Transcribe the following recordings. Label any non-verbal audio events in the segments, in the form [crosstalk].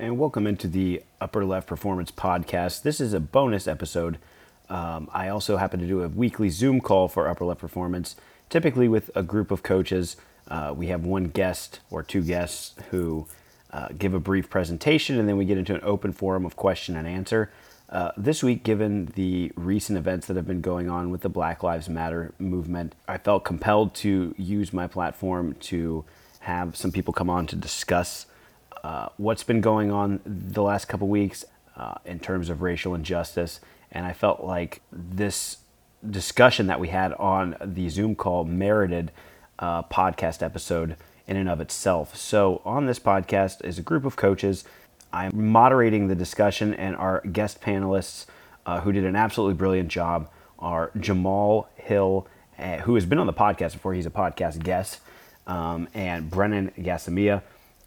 and welcome into the Upper Left Performance Podcast. This is a bonus episode. Um, I also happen to do a weekly Zoom call for Upper Left Performance, typically with a group of coaches. Uh, we have one guest or two guests who uh, give a brief presentation, and then we get into an open forum of question and answer. Uh, this week, given the recent events that have been going on with the Black Lives Matter movement, I felt compelled to use my platform to have some people come on to discuss uh, what's been going on the last couple weeks uh, in terms of racial injustice. And I felt like this discussion that we had on the Zoom call merited a podcast episode in and of itself. So, on this podcast is a group of coaches. I'm moderating the discussion, and our guest panelists, uh, who did an absolutely brilliant job, are Jamal Hill, uh, who has been on the podcast before. He's a podcast guest, um, and Brennan Gassamia.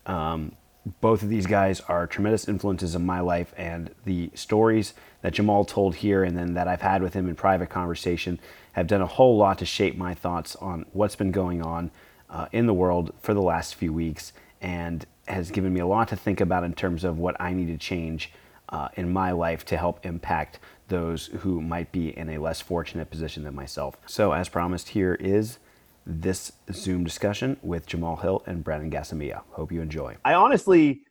Um, both of these guys are tremendous influences in my life and the stories that Jamal told here and then that I've had with him in private conversation have done a whole lot to shape my thoughts on what's been going on uh, in the world for the last few weeks and has given me a lot to think about in terms of what I need to change uh, in my life to help impact those who might be in a less fortunate position than myself. So, as promised, here is this Zoom discussion with Jamal Hill and Brandon Gassamia. Hope you enjoy. I honestly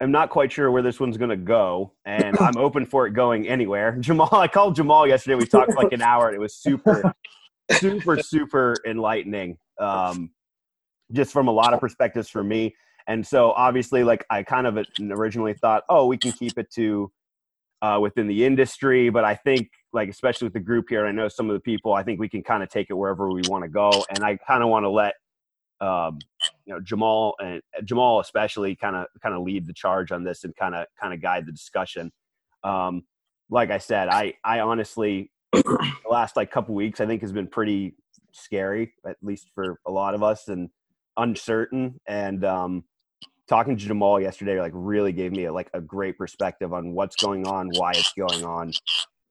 am not quite sure where this one's going to go, and I'm [laughs] open for it going anywhere. [laughs] Jamal, I called Jamal yesterday. We talked for like an hour, and it was super, super, super enlightening. Um, just from a lot of perspectives for me. And so obviously, like I kind of originally thought, oh, we can keep it to uh, within the industry, but I think like especially with the group here, I know some of the people. I think we can kind of take it wherever we want to go, and I kind of want to let um, you know Jamal and Jamal especially kind of kind of lead the charge on this and kind of kind of guide the discussion. Um, like I said, I I honestly [clears throat] the last like couple weeks I think has been pretty scary, at least for a lot of us, and uncertain. And um, talking to Jamal yesterday, like really gave me a, like a great perspective on what's going on, why it's going on,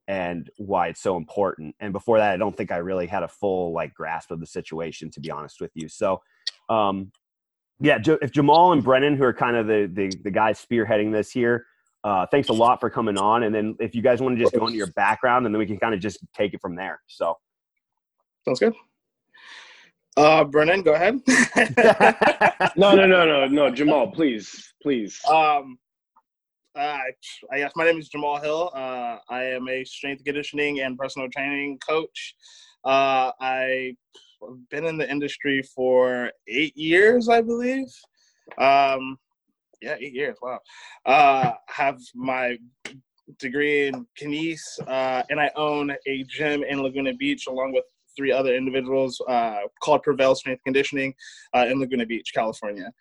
and why it's so important. And before that, I don't think I really had a full like grasp of the situation, to be honest with you. So, um, yeah, if Jamal and Brennan, who are kind of the the, the guys spearheading this here, uh, thanks a lot for coming on. And then if you guys want to just go into your background, and then we can kind of just take it from there. So, sounds good. Uh, Brennan, go ahead. [laughs] [laughs] no, no, no, no, no, Jamal, please, please. Um, uh, I my name is Jamal Hill. Uh, I am a strength conditioning and personal training coach. Uh, I've been in the industry for eight years, I believe. Um, yeah, eight years. Wow. Uh, have my degree in kines, uh, and I own a gym in Laguna Beach along with three other individuals uh, called Prevail Strength Conditioning uh, in Laguna Beach, California.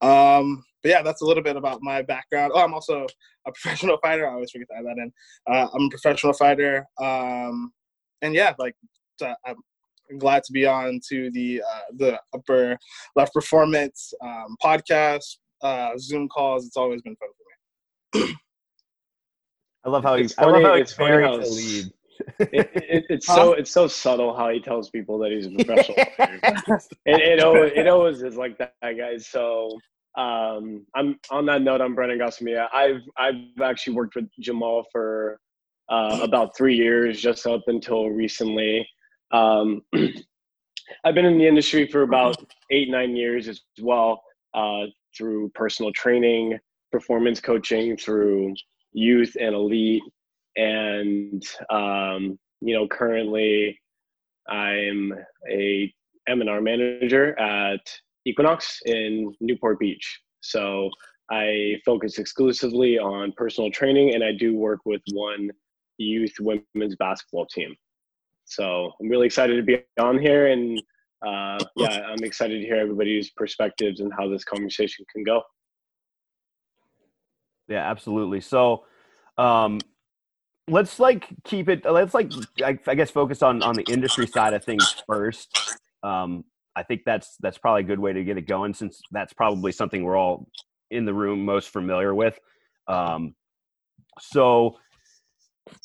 Um, but yeah, that's a little bit about my background. Oh, I'm also a [laughs] professional fighter. I always forget to add that in. Uh, I'm a professional fighter. Um, and yeah, like uh, I'm glad to be on to the uh, the upper left performance um, podcast, uh, Zoom calls. It's always been fun for me. I love how he's. I love how he's very to lead. [laughs] It, it, it's so it's so subtle how he tells people that he's a [laughs] professional. it, it, always, it always is like that, guys. So um, I'm on that note. I'm Brennan Gassamia. I've I've actually worked with Jamal for uh, about three years, just up until recently. Um, [clears throat] I've been in the industry for about eight nine years as well, uh, through personal training, performance coaching, through youth and elite, and um, you know currently I'm a M&R manager at Equinox in Newport Beach. So I focus exclusively on personal training and I do work with one youth women's basketball team. So I'm really excited to be on here and uh, yeah, I'm excited to hear everybody's perspectives and how this conversation can go. Yeah, absolutely. So, um, let's like keep it. Let's like I, I, guess focus on on the industry side of things first. Um, I think that's that's probably a good way to get it going since that's probably something we're all in the room most familiar with. Um, so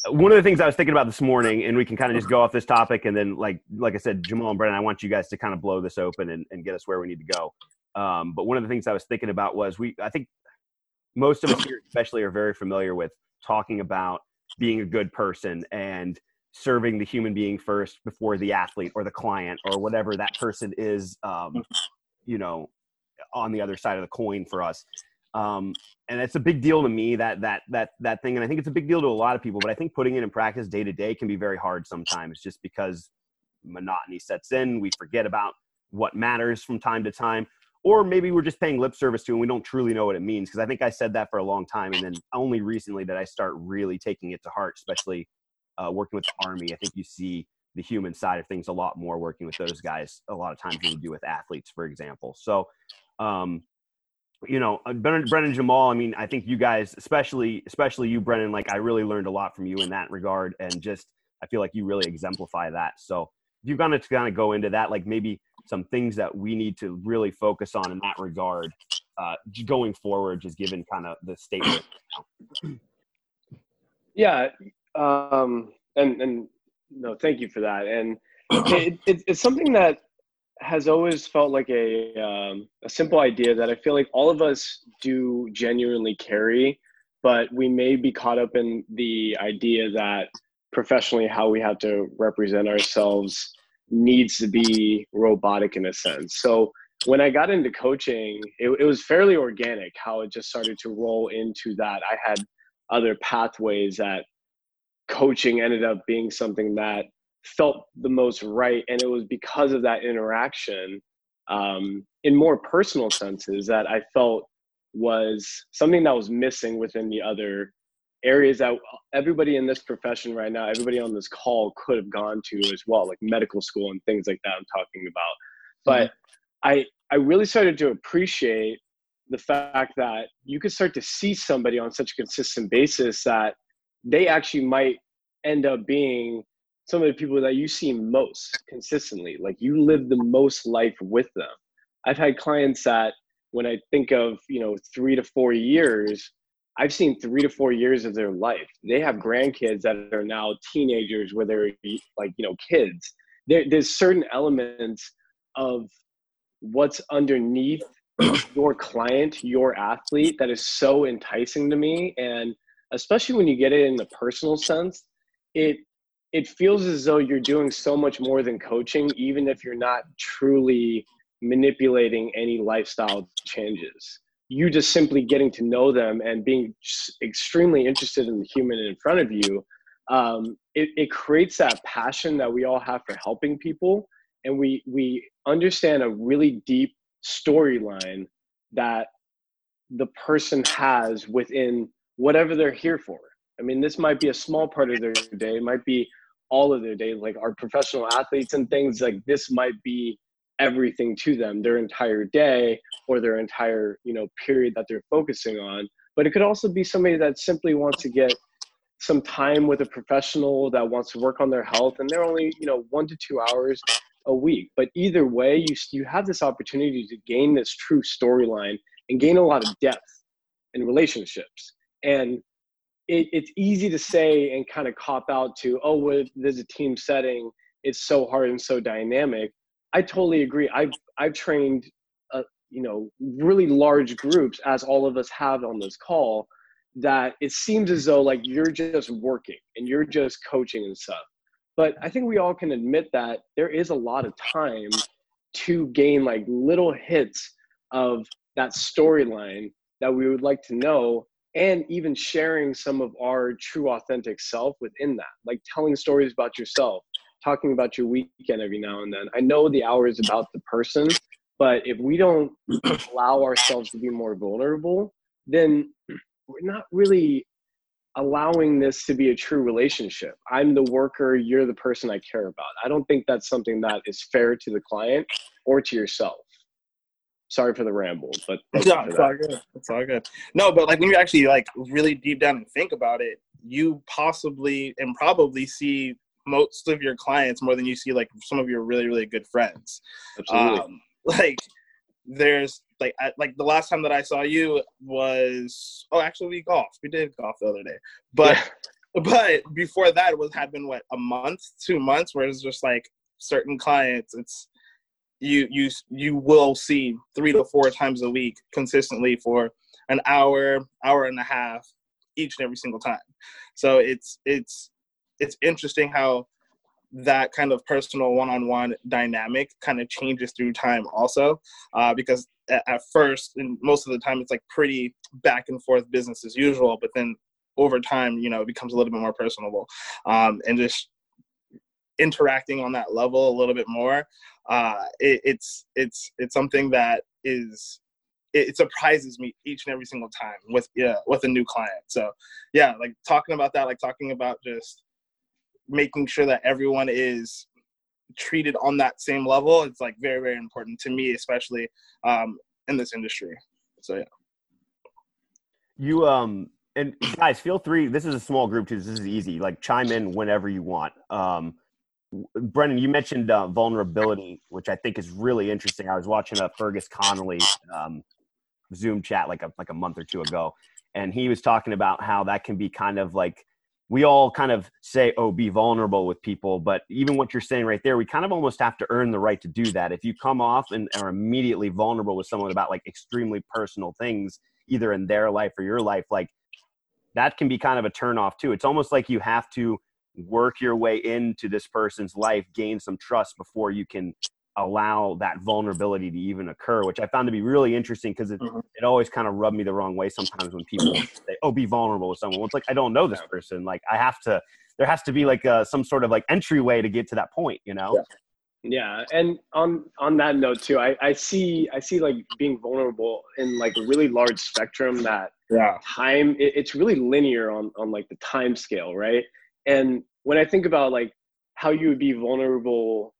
one of the things I was thinking about this morning, and we can kind of just go off this topic, and then like like I said, Jamal and Brennan, I want you guys to kind of blow this open and, and get us where we need to go. Um, but one of the things I was thinking about was we I think most of us here, especially, are very familiar with talking about being a good person and serving the human being first before the athlete or the client or whatever that person is um, you know on the other side of the coin for us. Um, and it's a big deal to me that that that that thing and i think it's a big deal to a lot of people but i think putting it in practice day to day can be very hard sometimes just because monotony sets in we forget about what matters from time to time or maybe we're just paying lip service to and we don't truly know what it means because i think i said that for a long time and then only recently did i start really taking it to heart especially uh, working with the army i think you see the human side of things a lot more working with those guys a lot of times than you do with athletes for example so um, you know, uh, Brennan, Brennan Jamal. I mean, I think you guys, especially especially you, Brennan. Like, I really learned a lot from you in that regard, and just I feel like you really exemplify that. So, you've got to kind of go into that, like maybe some things that we need to really focus on in that regard, uh, going forward, just given kind of the statement. yeah, um, and and no, thank you for that, and it, it, it's something that has always felt like a um, a simple idea that I feel like all of us do genuinely carry, but we may be caught up in the idea that professionally how we have to represent ourselves needs to be robotic in a sense. So when I got into coaching, it, it was fairly organic how it just started to roll into that. I had other pathways that coaching ended up being something that felt the most right and it was because of that interaction um, in more personal senses that i felt was something that was missing within the other areas that everybody in this profession right now everybody on this call could have gone to as well like medical school and things like that i'm talking about but mm-hmm. i i really started to appreciate the fact that you could start to see somebody on such a consistent basis that they actually might end up being some of the people that you see most consistently. Like you live the most life with them. I've had clients that when i think of you know three to four years i've seen three to four years of their life. They have grandkids that are now teenagers where they're like you know kids. There, there's certain elements of what's underneath your client your athlete that is so enticing to me. And especially when you get it in the personal sense it it feels as though you're doing so much more than coaching, even if you're not truly manipulating any lifestyle changes. You just simply getting to know them and being extremely interested in the human in front of you. Um, it, it creates that passion that we all have for helping people, and we we understand a really deep storyline that the person has within whatever they're here for. I mean, this might be a small part of their day. It might be all of their day like our professional athletes and things like this might be everything to them their entire day or their entire you know period that they're focusing on but it could also be somebody that simply wants to get some time with a professional that wants to work on their health and they're only you know one to two hours a week but either way you you have this opportunity to gain this true storyline and gain a lot of depth in relationships and it, it's easy to say and kind of cop out to, oh, well, there's a team setting, it's so hard and so dynamic. I totally agree. I've I've trained, uh, you know, really large groups, as all of us have on this call, that it seems as though like you're just working and you're just coaching and stuff. But I think we all can admit that there is a lot of time to gain like little hits of that storyline that we would like to know and even sharing some of our true authentic self within that like telling stories about yourself talking about your weekend every now and then. I know the hour is about the person but if we don't [clears throat] allow ourselves to be more vulnerable then we're not really allowing this to be a true relationship. I'm the worker you're the person i care about. I don't think that's something that is fair to the client or to yourself sorry for the ramble, but [laughs] no, it's all good. It's all good. No, but like when you actually like really deep down and think about it, you possibly and probably see most of your clients more than you see like some of your really really good friends. Absolutely. Um, [laughs] like there's like I, like the last time that I saw you was oh actually we golfed we did golf the other day but yeah. [laughs] but before that was had been what a month two months where it's just like certain clients it's you you you will see three to four times a week consistently for an hour, hour and a half each and every single time. So it's it's it's interesting how that kind of personal one-on-one dynamic kind of changes through time also uh, because at, at, first and most of the time it's like pretty back and forth business as usual but then over time you know it becomes a little bit more personable um, and just interacting on that level a little bit more uh, it, it's it's it's something that is it, surprises me each and every single time with yeah with a new client. So yeah like talking about that like talking about just making sure that everyone is treated on that same level it's like very very important to me especially um, in this industry. So yeah. You um and guys feel free this is a small group too this is easy like chime in whenever you want. Um brendan you mentioned uh, vulnerability which i think is really interesting i was watching a fergus connolly um, zoom chat like a like a month or two ago and he was talking about how that can be kind of like we all kind of say, oh, be vulnerable with people. But even what you're saying right there, we kind of almost have to earn the right to do that. If you come off and are immediately vulnerable with someone about like extremely personal things, either in their life or your life, like that can be kind of a turn off too. It's almost like you have to work your way into this person's life, gain some trust before you can allow that vulnerability to even occur, which I found to be really interesting because it, mm-hmm. it always kind of rubbed me the wrong way sometimes when people [clears throat] say, oh, be vulnerable with someone. Well, it's like, I don't know this person. Like, I have to, there has to be like a, uh, some sort of like entryway to get to that point, you know? Yeah. Yeah, and on on that note too, I, I see I see like being vulnerable in like a really large spectrum that yeah time it, it's really linear on on like the time scale, right? And when I think about like how you would be vulnerable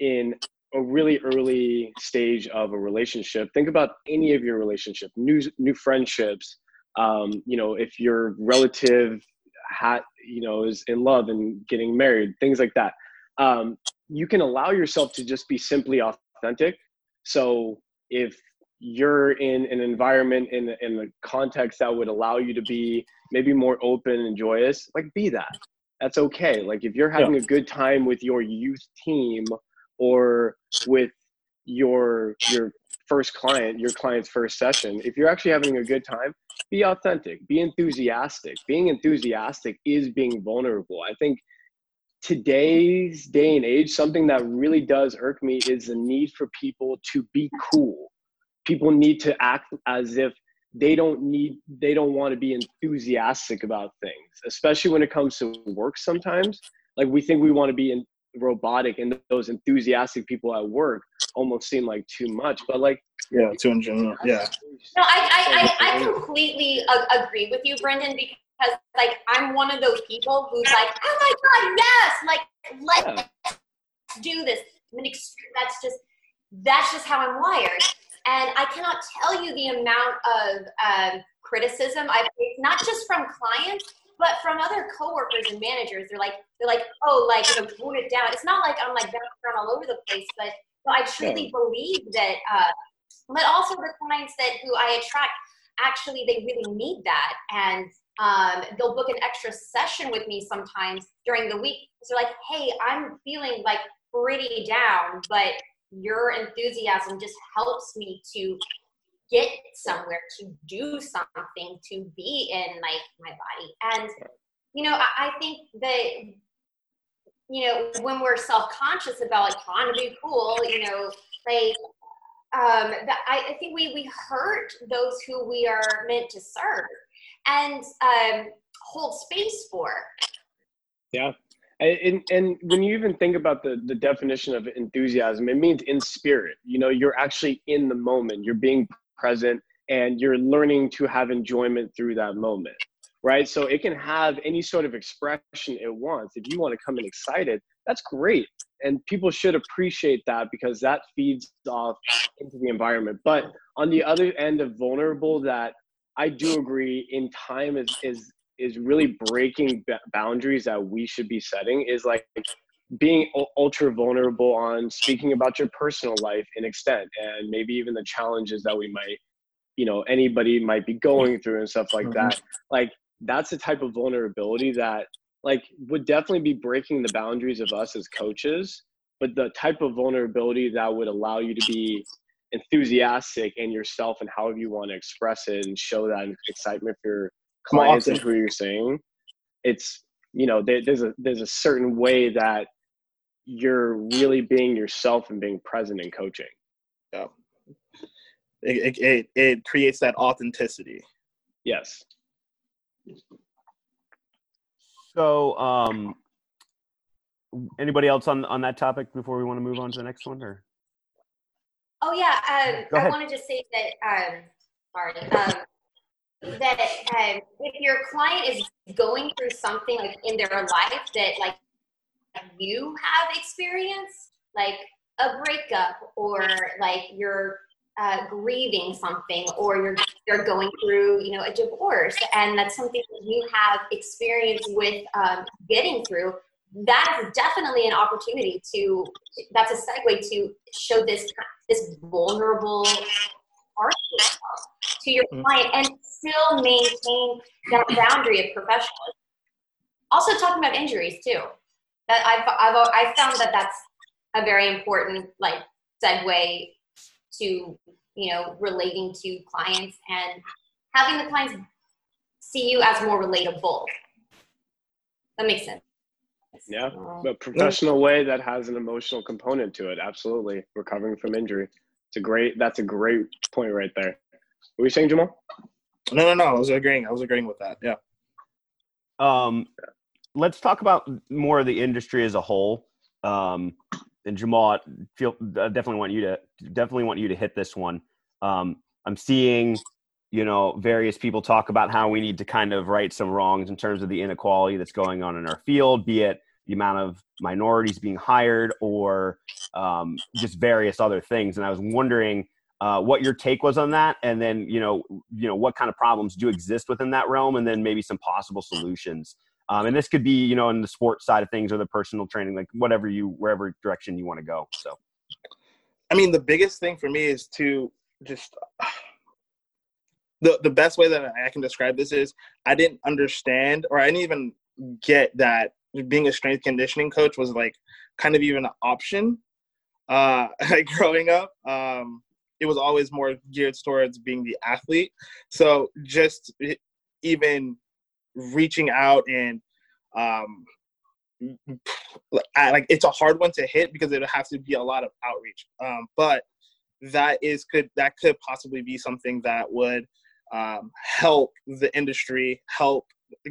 in a really early stage of a relationship think about any of your relationship new new friendships um, you know if your relative hat you know is in love and getting married things like that. Um, you can allow yourself to just be simply authentic. So if you're in an environment in in a context that would allow you to be maybe more open and joyous like be that that's okay like if you're having yeah. a good time with your youth team or with your your first client, your client's first session, if you're actually having a good time, be authentic, be enthusiastic. Being enthusiastic is being vulnerable. I think today's day and age, something that really does irk me is the need for people to be cool. People need to act as if they don't need they don't want to be enthusiastic about things especially when it comes to work sometimes. Like we think we want to be in, robotic and those enthusiastic people at work almost seem like too much but like yeah too in general yeah. No i i i, I completely agree with you brendan because like i'm one of those people who's like oh my god yes! Like let's yeah. do this. That's just that's just how i'm wired and i cannot tell you the amount of um, criticism i've it's not just from clients but from other coworkers and managers, they're like, they're like, oh, like you know, tone it down. It's not like I'm like bouncing around all over the place, but I truly believe that. Uh, but also the clients that who I attract, actually, they really need that, and um, they'll book an extra session with me sometimes during the week. So they're like, hey, I'm feeling like pretty down, but your enthusiasm just helps me to get somewhere to do something to be in like my body. And you know I, I think that you know when we're self-conscious about like trying to be cool you know like um that I, I think we we hurt those who we are meant to serve and um hold space for. Yeah and, and when you even think about the, the definition of enthusiasm it means in spirit. You know you're actually in the moment. You're being present and you're learning to have enjoyment through that moment right? So it can have any sort of expression it wants. If you want to come in excited that's great. And people should appreciate that because that feeds off into the environment. But on the other end of vulnerable that i do agree in time is is is really breaking boundaries that we should be setting is like being ultra vulnerable on speaking about your personal life in extent and maybe even the challenges that we might you know anybody might be going through and stuff like mm-hmm. that like that's the type of vulnerability that like would definitely be breaking the boundaries of us as coaches but the type of vulnerability that would allow you to be enthusiastic in yourself and however you want to express it and show that excitement for clients and who you're saying, it's you know there, there's a there's a certain way that you're really being yourself and being present in coaching. Yeah. It, it, it creates that authenticity. Yes. So, um, anybody else on on that topic before we want to move on to the next one, or? Oh yeah, um, I wanted to say that. Um, sorry. Um, that um, if your client is going through something like in their life that like you have experienced, like a breakup or like you're uh, grieving something or you're you're going through you know a divorce and that's something that you have experience with um, getting through that is definitely an opportunity to that's a segue to show this this vulnerable to your mm-hmm. client and still maintain that boundary of professionalism also talking about injuries too that I've, I've I found that that's a very important like segue to you know relating to clients and having the clients see you as more relatable. That makes sense. Yeah, a professional way that has an emotional component to it. Absolutely, recovering from injury. It's a great. That's a great point right there. What were you saying, Jamal? No, no, no. I was agreeing. I was agreeing with that. Yeah. Um, let's talk about more of the industry as a whole. Um, and Jamal, feel I definitely want you to definitely want you to hit this one. Um, I'm seeing, you know, various people talk about how we need to kind of right some wrongs in terms of the inequality that's going on in our field, be it the amount of minorities being hired or um, just various other things. And I was wondering uh, what your take was on that, and then you know, you know, what kind of problems do exist within that realm, and then maybe some possible solutions. Um, and this could be, you know, in the sports side of things or the personal training, like whatever you, wherever direction you want to go. So, I mean, the biggest thing for me is to just [sighs] the the best way that I can describe this is I didn't understand or I didn't even get that being a strength conditioning coach was like kind of even an option. Uh, [laughs] like growing up, um, it was always more geared towards being the athlete. So just even reaching out and um, like it's a hard one to hit because it would have to be a lot of outreach. Um, but that is could that could possibly be something that would um, help the industry, help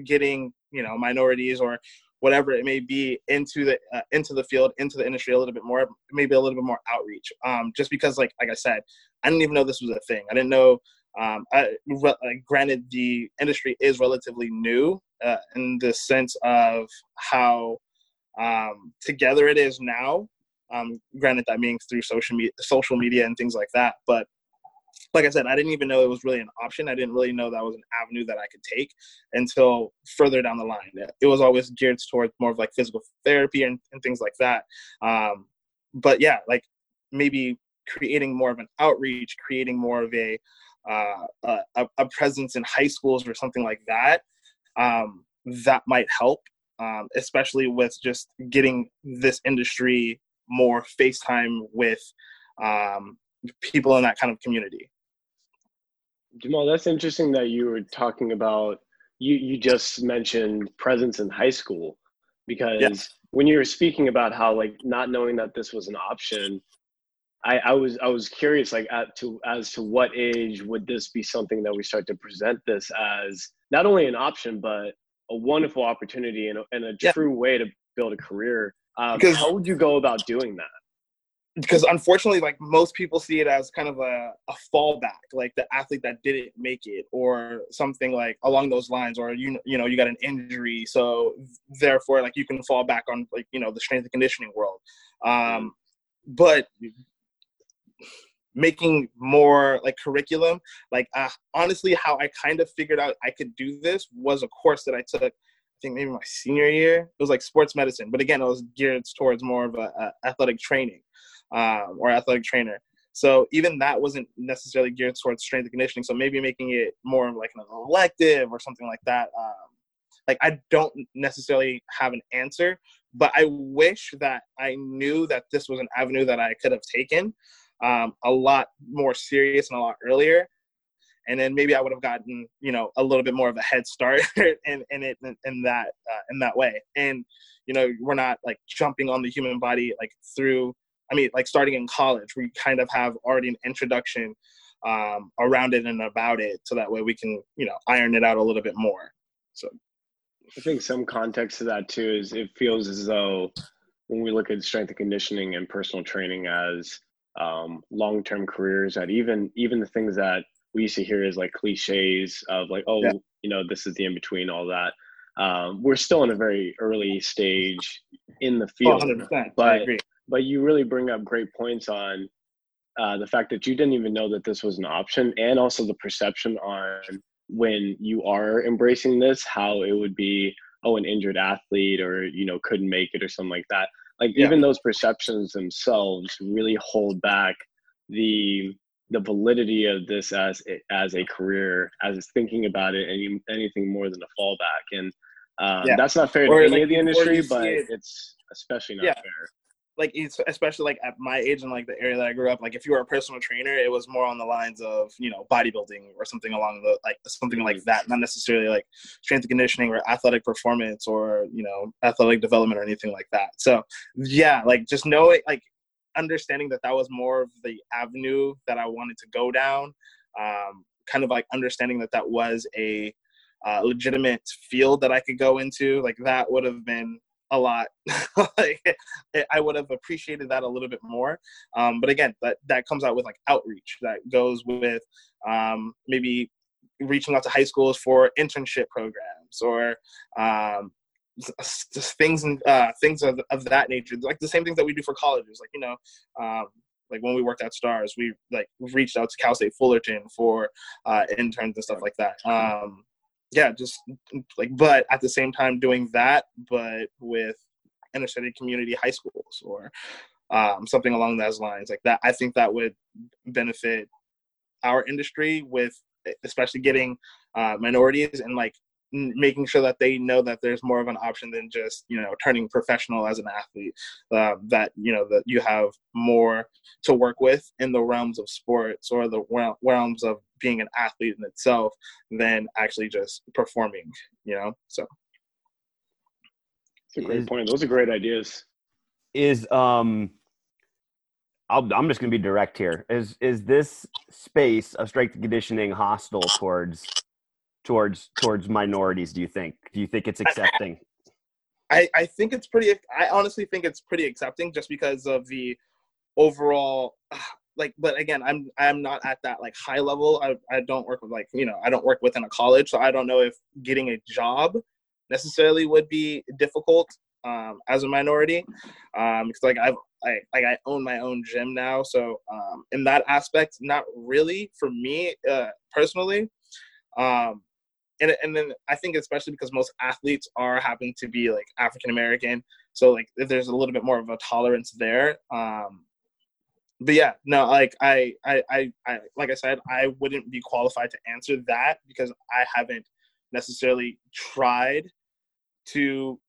getting you know minorities or whatever it may be into the uh, into the field, into the industry a little bit more, maybe a little bit more outreach. Um, just because, like like I said, I didn't even know this was a thing. I didn't know um, I, granted, the industry is relatively new uh, in the sense of how um, together it is now. Um, granted, that means through social media, social media and things like that. But like I said, I didn't even know it was really an option. I didn't really know that was an avenue that I could take until further down the line. It was always geared towards more of like physical therapy and, and things like that. Um, but yeah, like maybe creating more of an outreach, creating more of a uh, a, a, presence in high schools or something like that, um, that might help, um, especially with just getting this industry more FaceTime with um, people in that kind of community. Jamal, that's interesting that you were talking about. You you just mentioned presence in high school because yes. when you were speaking about how like not knowing that this was an option, I, I was I was curious like at to as to what age would this be something that we start to present this as not only an option but a wonderful opportunity and a, and a yeah. true way to build a career. Um, because, how would you go about doing that? Because unfortunately, like most people see it as kind of a, a fallback, like the athlete that didn't make it, or something like along those lines, or you you know you got an injury, so therefore like you can fall back on like you know the strength and conditioning world. Um, but making more like curriculum like uh, honestly how i kind of figured out i could do this was a course that i took i think maybe my senior year. It was like sports medicine but again it was geared towards more of a, a athletic training um, or athletic trainer so even that wasn't necessarily geared towards strength and conditioning so maybe making it more like an elective or something like that um, like i don't necessarily have an answer but i wish that i knew that this was an avenue that i could have taken um, a lot more serious and a lot earlier and then maybe I would have gotten you know a little bit more of a head start [laughs] in, in it in, in that uh, in that way. And you know we're not like jumping on the human body like through. I mean, like starting in college, we kind of have already an introduction um, around it and about it, so that way we can you know iron it out a little bit more. So I think some context to that too is it feels as though when we look at strength and conditioning and personal training as um, long-term careers, that even even the things that we used to hear as like cliches of like, oh, yeah. you know, this is the in between, all that. Um, we're still in a very early stage in the field, oh, but but you really bring up great points on uh, the fact that you didn't even know that this was an option, and also the perception on when you are embracing this, how it would be, oh, an injured athlete or you know couldn't make it or something like that. Like yeah. even those perceptions themselves really hold back the the validity of this as as a career, as thinking about it, any anything more than a fallback, and um, yeah. that's not fair or to like, any of the industry, but it, it's especially not yeah. fair. Like especially like at my age and like the area that I grew up, like if you were a personal trainer, it was more on the lines of you know bodybuilding or something along the like something like that, not necessarily like strength and conditioning or athletic performance or you know athletic development or anything like that. So yeah, like just know it like understanding that that was more of the avenue that I wanted to go down, um, kind of like understanding that that was a uh, legitimate field that I could go into, like that would have been a lot. [laughs] like, I would have appreciated that a little bit more. Um, but again, that that comes out with like outreach. That goes with um, maybe reaching out to high schools for internship programs or um, just things and uh, things of, of that nature like the same things that we do for colleges like you know um, like when we worked at stars we like reached out to cal state fullerton for uh, interns and stuff like that um, yeah just like but at the same time doing that but with inner city community high schools or um, something along those lines like that i think that would benefit our industry with especially getting uh, minorities and like making sure that they know that there's more of an option than just you know turning professional as an athlete. Uh, that you know that you have more to work with in the realms of sports or the realms of being an athlete in itself than actually just performing you know? So. It's a great is, point. Those are great ideas. Is um i am just going to be direct here. Is is this space of strength and conditioning hostile towards towards towards minorities do you think do you think it's accepting I, I think it's pretty i honestly think it's pretty accepting just because of the overall [sighs] like but again i'm i'm not at that like high level i, I don't work with like you know i don't work within a college so i don't know if getting a job necessarily would be difficult um, as a minority um, because like i've I, like I own my own gym now, so um, in that aspect, not really for me uh, personally. Um, and and then I think especially because most athletes are happen to be like African American, so like there's a little bit more of a tolerance there. Um, but yeah, no, like I, I, I, I, like I said, I wouldn't be qualified to answer that because I haven't necessarily tried to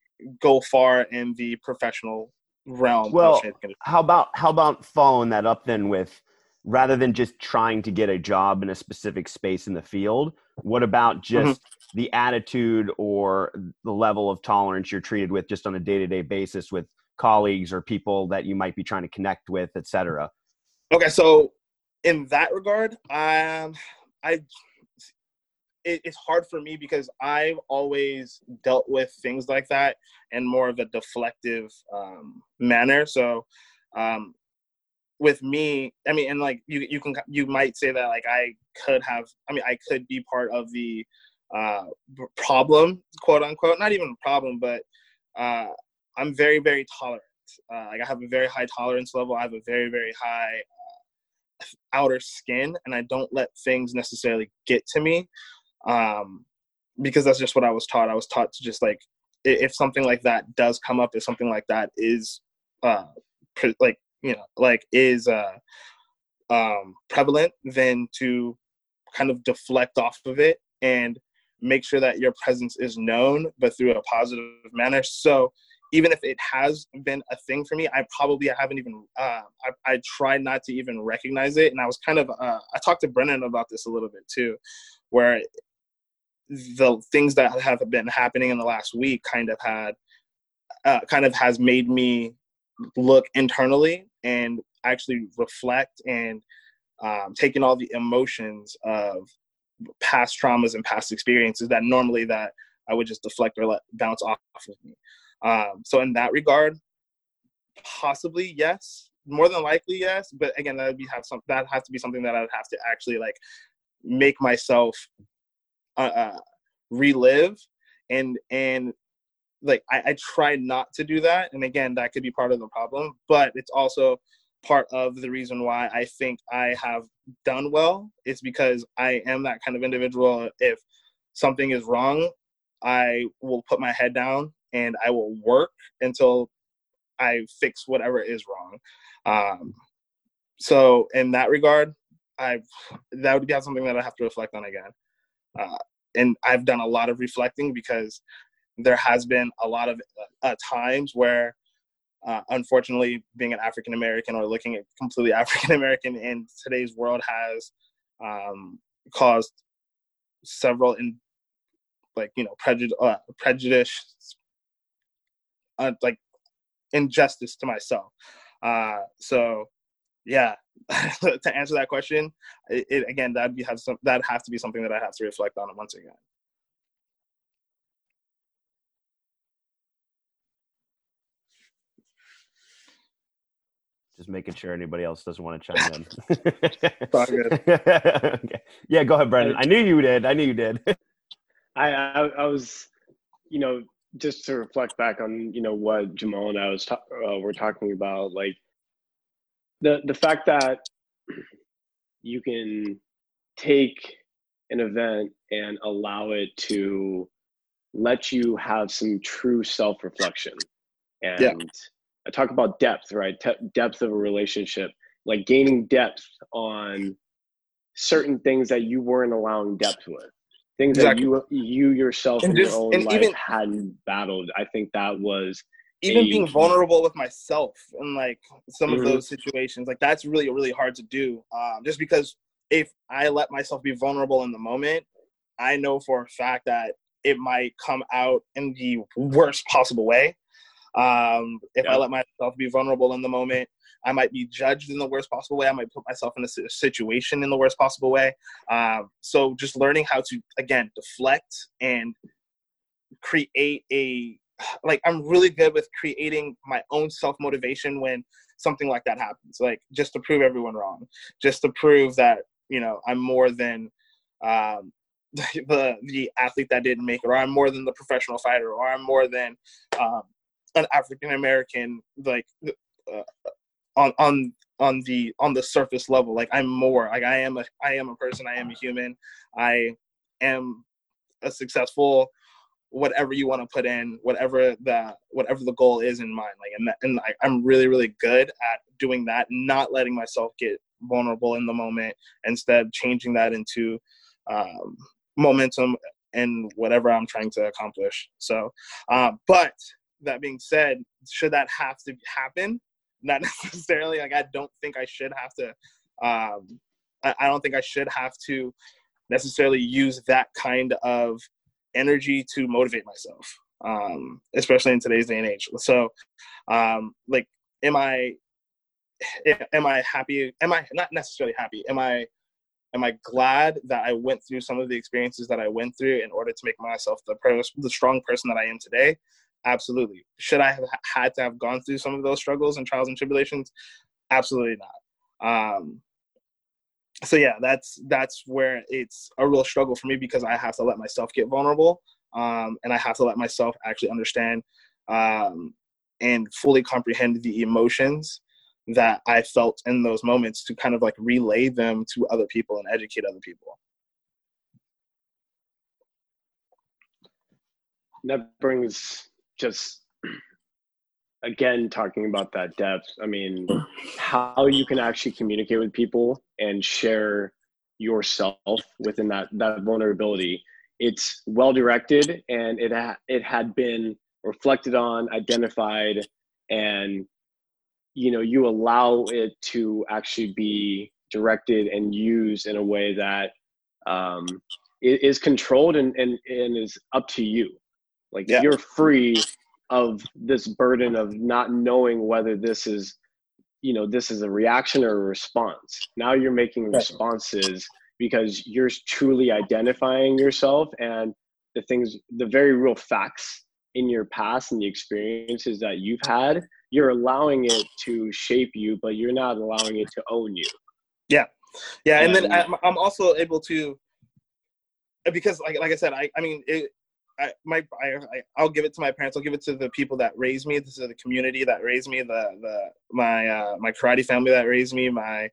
go far in the professional realm. Well, how about how about following that up then with rather than just trying to get a job in a specific space in the field what about mm-hmm. just mm-hmm. the attitude or the level of tolerance you're treated with just on a day-to-day basis with colleagues or people that you might be trying to connect with etc okay so in that regard um i it, it's hard for me because i've always dealt with things like that in more of a deflective um, manner so um, with me i mean and like you you can you might say that like i could have i mean i could be part of the uh problem quote unquote not even a problem but uh i'm very very tolerant. Uh, like i have a very high tolerance level i have a very very high uh, outer skin and i don't let things necessarily get to me um because that's just what i was taught. I was taught to just like if something like that does come up if something like that is uh like you know like is uh um prevalent than to kind of deflect off of it and make sure that your presence is known but through a positive manner so even if it has been a thing for me, I probably haven't even. Uh, I, I try not to even recognize it, and I was kind of. Uh, I talked to Brennan about this a little bit too, where the things that have been happening in the last week kind of had, uh, kind of has made me look internally and actually reflect and um, taking all the emotions of past traumas and past experiences that normally that I would just deflect or let bounce off of me. Um, so in that regard, possibly yes, more than likely yes. But again, that would be have some that has to be something that I would have to actually like make myself uh, uh, relive and and like I, I try not to do that. And again, that could be part of the problem, but it's also part of the reason why I think I have done well is because I am that kind of individual. If something is wrong, I will put my head down and I will work until I fix whatever is wrong. Um, so in that regard, I that would be something that I have to reflect on again. Uh, and I've done a lot of reflecting because there has been a lot of uh, times where uh, unfortunately, being an African American or looking at completely [laughs] African American in today's world has um, caused several in like you know prejudice, uh, prejudice, uh, like injustice to myself. Uh, so yeah, [laughs] to answer that question, it, it again that be have some that has to be something that I have to reflect on once again. Just making sure anybody else doesn't want to chime in. [laughs] [laughs] okay. Yeah, go ahead, Brendan. I knew you did. I knew you did. [laughs] I, I, I was, you know, just to reflect back on you know what Jamal and I was ta- uh, were talking about, like the the fact that [clears throat] you can take an event and allow it to let you have some true self reflection and. Yeah I talk about depth, right? Te- depth of a relationship, like gaining depth on certain things that you weren't allowing depth with, things exactly. that you you yourself and in just, your own life even, hadn't battled. I think that was even being vulnerable with myself and like some mm-hmm. of those situations. Like that's really really hard to do, um, just because if I let myself be vulnerable in the moment, I know for a fact that it might come out in the worst possible way um, if yeah. I let myself be vulnerable in the moment, I might be judged in the worst possible way. I might put myself in a situation in the worst possible way. Um, so just learning how to again deflect and create a like I'm really good with creating my own self motivation when something like that happens. Like just to prove everyone wrong, just to prove that you know I'm more than um, [laughs] the the athlete that didn't make it, or I'm more than the professional fighter, or I'm more than um, an African American like uh, on on on the on the surface level. Like I'm more like I am a I am a person. I am a human. I am a successful whatever you want to put in whatever the whatever the goal is in mind like and, that, and I, i'm really really good at doing that not letting myself get vulnerable in the moment instead changing that into um, momentum and whatever i'm trying to accomplish so uh, but that being said, should that have to happen? Not [laughs] necessarily. Like I don't think I should have to. Um, I, I don't think I should have to necessarily use that kind of energy to motivate myself, um, especially in today's day and age. So, um, like, am I am I happy? Am I not necessarily happy? Am I am I glad that I went through some of the experiences that I went through in order to make myself the the strong person that I am today? Absolutely. Should I have had to have gone through some of those struggles and trials and tribulations? Absolutely not. Um, so yeah, that's that's where it's a real struggle for me because I have to let myself get vulnerable, um, and I have to let myself actually understand um, and fully comprehend the emotions that I felt in those moments to kind of like relay them to other people and educate other people. That brings just [clears throat] again talking about that depth i mean how you can actually communicate with people and share yourself within that that vulnerability it's well directed and it ha- it had been reflected on, identified, and you know you allow it to actually be directed and used in a way that um, is controlled and, and, and is up to you. Like yeah. you're free of this burden of not knowing whether this is, you know, this is a reaction or a response. Now you're making responses because you're truly identifying yourself and the things, the very real facts in your past and the experiences that you've had, you're allowing it to shape you, but you're not allowing it to own you. Yeah. Yeah. And, and then I'm, I'm also able to, because like, like I said, I, I mean, it, I, my I, I'll give it to my parents. I'll give it to the people that raised me. This is the community that raised me. The the my uh, my karate family that raised me. My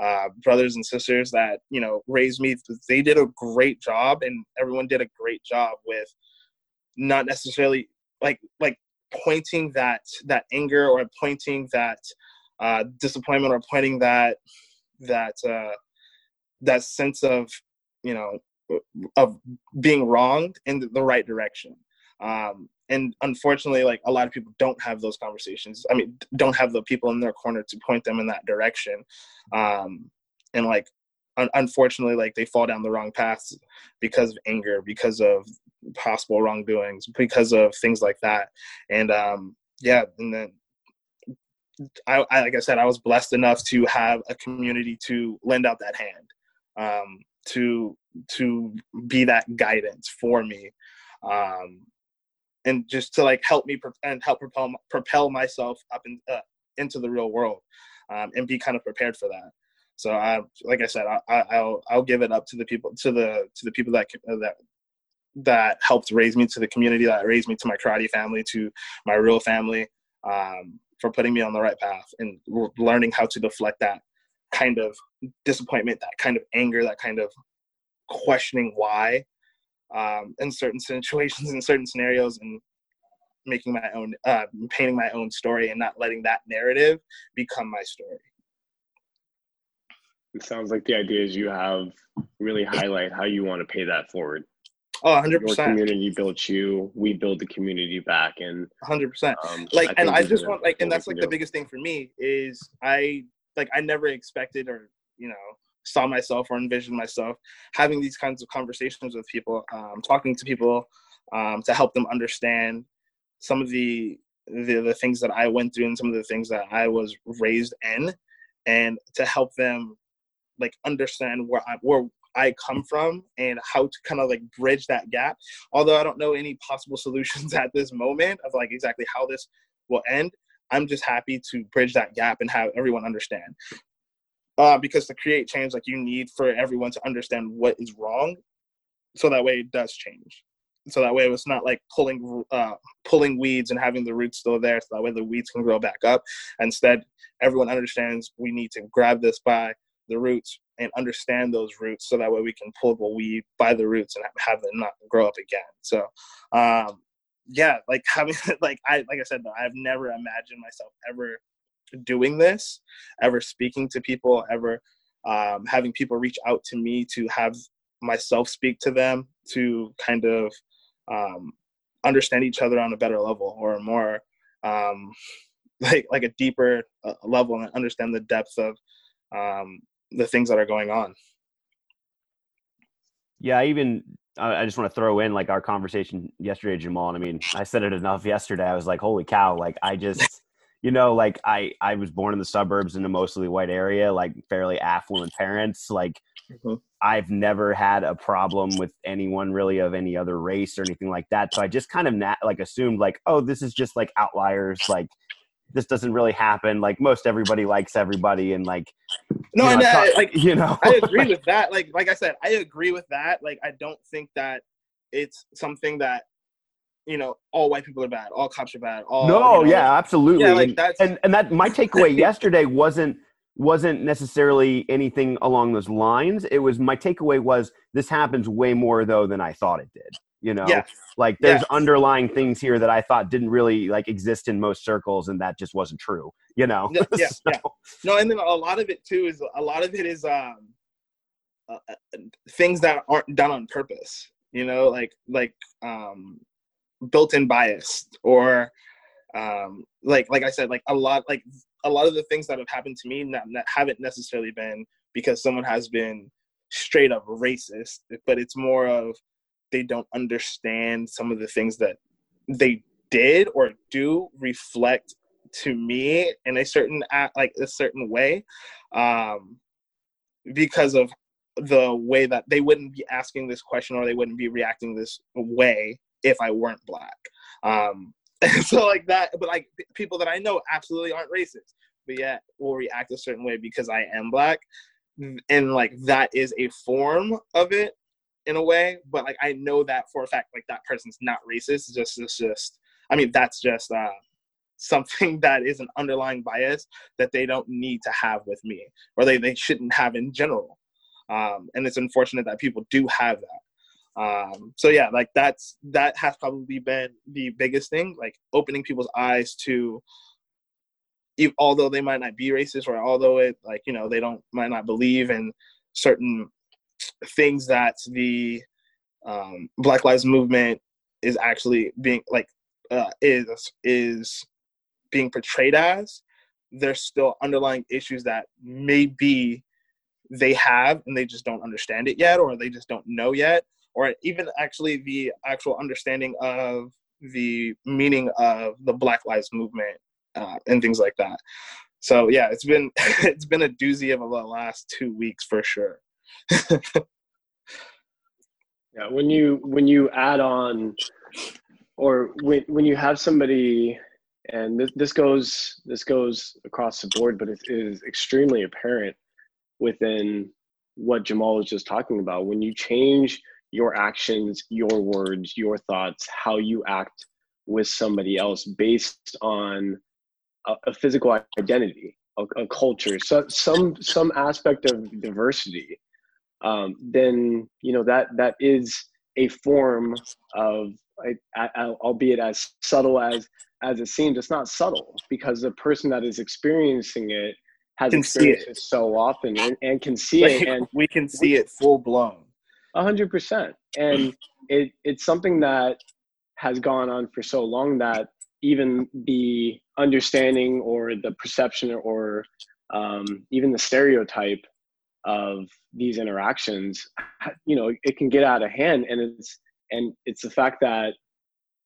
uh, brothers and sisters that you know raised me. They did a great job, and everyone did a great job with not necessarily like like pointing that that anger or pointing that uh, disappointment or pointing that that uh, that sense of you know of being wronged in the right direction. Um, and unfortunately, like a lot of people don't have those conversations. I mean, don't have the people in their corner to point them in that direction. Um, and like, un- unfortunately, like they fall down the wrong paths because of anger, because of possible wrongdoings, because of things like that. And um, yeah, and then I, I, like I said, I was blessed enough to have a community to lend out that hand. Um, to to be that guidance for me um and just to like help me and help propel propel myself up in, uh, into the real world um, and be kind of prepared for that. So i like i said I, will i'll give it up to the people to the to the people that uh, that that helped raise me to the community that raised me to my karate family to my real family um, for putting me on the right path and learning how to deflect that kind of disappointment, that kind of anger, that kind of questioning why um, in certain situations, in certain scenarios, and making my own, uh, painting my own story, and not letting that narrative become my story. It sounds like the ideas you have really highlight how you want to pay that forward. Oh, 100%. Your community built you. We build the community back. And 100%. Um, like, I and I just want, like, and that's like the biggest thing for me is I like I never expected or you know saw myself or envisioned myself having these kinds of conversations with people, um, talking to people um, to help them understand some of the, the the things that I went through and some of the things that I was raised in, and to help them like understand where I where I come from and how to kind of like bridge that gap. Although I don't know any possible [laughs] solutions at this moment of like exactly how this will end, I'm just happy to bridge that gap and have everyone understand. Uh, because to create change, like you need for everyone to understand what is wrong, so that way it does change. So that way it's not like pulling uh, pulling weeds and having the roots still there. So that way the weeds can grow back up. Instead, everyone understands we need to grab this by the roots and understand those roots, so that way we can pull the weed by the roots and have them not grow up again. So um, yeah, like [laughs] having like I like I said though, I've never imagined myself ever doing this, ever speaking to people, ever um, having people reach out to me to have myself speak to them to kind of um, understand each other on a better level or more um, [laughs] like like a deeper uh, level and understand the depth of um, the things that are going on. Yeah, I even I just want to throw in like our conversation yesterday, Jamal. And I mean, I said it enough yesterday. I was like, holy cow! Like I just, you know, like I I was born in the suburbs in a mostly white area, like fairly affluent parents. Like mm-hmm. I've never had a problem with anyone really of any other race or anything like that. So I just kind of nat- like assumed like, oh, this is just like outliers. Like this doesn't really happen. Like most everybody likes everybody, and like no, you know, and uh, like [laughs] you know, I agree with that. Like like I said, I agree with that. Like I don't think that it's something that you know all white people are bad, all cops are bad. All no, you know, yeah, absolutely. Yeah, like that's... and and that my [laughs] takeaway yesterday wasn't wasn't necessarily anything along those lines. It was my takeaway was this happens way more though than I thought it did you know yes. like there's yes. underlying things here that i thought didn't really like exist in most circles and that just wasn't true you know yeah, yeah, [laughs] so. yeah. no and then a lot of it too is a lot of it is um uh, uh, things that aren't done on purpose you know like like um built-in bias or um, like like I said, like a lot like a lot of the things that have happened to me not, not, haven't necessarily been because someone has been straight up racist, but it's more of they don't understand some of the things that they did or do reflect to me in a certain like a certain way um because of the way that they wouldn't be asking this question or they wouldn't be reacting this way if I weren't black. Um, [laughs] so like that, but like people that I know absolutely aren't racist, but yet will react a certain way because I am black, and like that is a form of it in a way. But like I know that for a fact, like that person's not racist. It's just it's just I mean that's just uh, [laughs] something that is an underlying bias that they don't need to have with me or they, they shouldn't have in general um, and it's unfortunate that people do have that um, so yeah like that's that has probably been the biggest thing like opening people's eyes to if, although they might not be racist or although it like you know they don't might not believe in certain things that the um, black lives movement is actually being like uh, is is being portrayed as there's still underlying issues that maybe they have and they just don't understand it yet or they just don't know yet or even actually the actual understanding of the meaning of the black lives movement uh, and things like that so yeah it's been [laughs] it's been a doozy of the last two weeks for sure [laughs] yeah when you when you add on or when, when you have somebody and this, this goes this goes across the board but it is extremely apparent within what Jamal was just talking about. When you change your actions, your words, your thoughts, how you act with somebody else based on a, a physical identity, a, a, culture, so, some some aspect of diversity, um, then you know that that is a form of, albeit as subtle as as it seems, it's not subtle because the person that is experiencing it has can experienced it. it. so often and, and can see like, it and we can see we, it full blown a hundred percent and it it's something that has gone on for so long that even the understanding or the perception or um, even the stereotype of these interactions you know it can get out of hand and it's and it's the fact that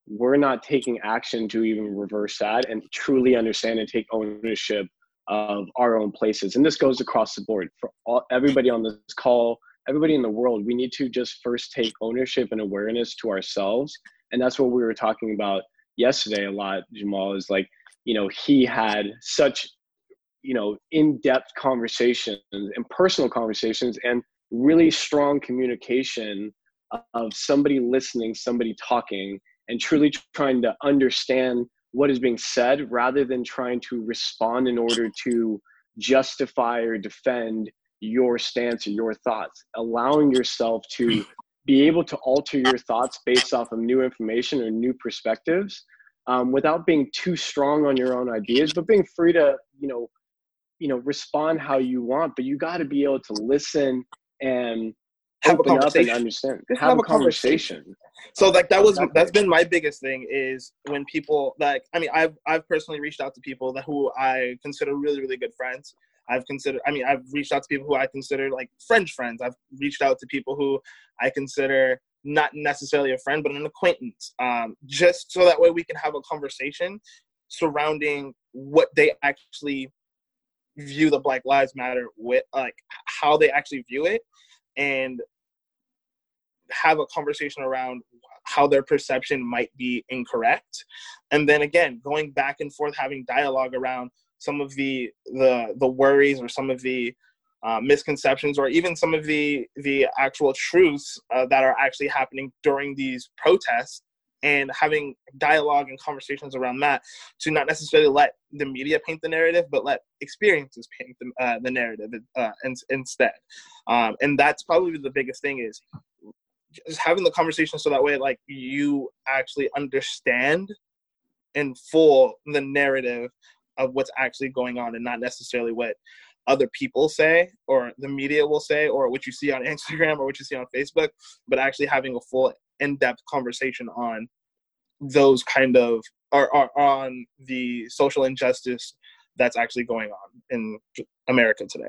we're not taking action to even reverse that and truly understand and take ownership of our own places. And this goes across the board for all, everybody on this call, everybody in the world. We need to just first take ownership and awareness to ourselves. And that's what we were talking about yesterday a lot, Jamal, is like, you know, he had such, you know, in depth conversations and personal conversations and really strong communication of somebody listening, somebody talking, and truly trying to understand what is being said rather than trying to respond in order to justify or defend your stance or your thoughts allowing yourself to be able to alter your thoughts based off of new information or new perspectives um, without being too strong on your own ideas but being free to you know you know respond how you want but you got to be able to listen and have open up and understand. Have, have, a conversation. conversation. So like that was that's been my biggest thing is when people like I mean I've I've personally reached out to people that who I consider really really good friends. I've considered I mean I've reached out to people who I consider like French friends. I've reached out to people who I consider not necessarily a friend but an acquaintance. Um, just so that way we can have a conversation surrounding what they actually view the Black Lives Matter with like how they actually view it and have a conversation around how their perception might be incorrect and then again going back and forth having dialogue around some of the the the worries or some of the uh, misconceptions or even some of the the actual truths uh, that are actually happening during these protests and having dialogue and conversations around that to not necessarily let the media paint the narrative, but let experiences paint the, uh, the narrative uh, in, instead. Um, and that's probably the biggest thing is just having the conversation so that way, like you actually understand in full the narrative of what's actually going on and not necessarily what other people say or the media will say or what you see on [laughs] Instagram or what you see on Facebook, but actually having a full in-depth conversation on those kind of are, are on the social injustice that's actually going on in America today.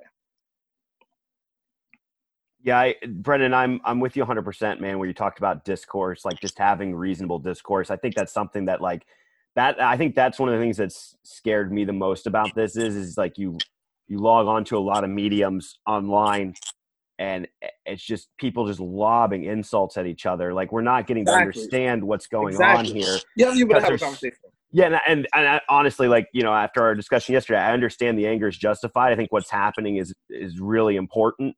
Yeah, I, Brendan, I'm I'm with you 100, percent man. Where you talked about discourse, like just having reasonable discourse, I think that's something that like that. I think that's one of the things that's scared me the most about this is is like you you log on to a lot of mediums online, and it's just people just lobbing insults at each other. Like we're not getting exactly. to understand what's going exactly. on here. Yeah, you would have a conversation. Yeah, and, and, and I, honestly, like you know, after our discussion yesterday, I understand the anger is justified. I think what's happening is is really important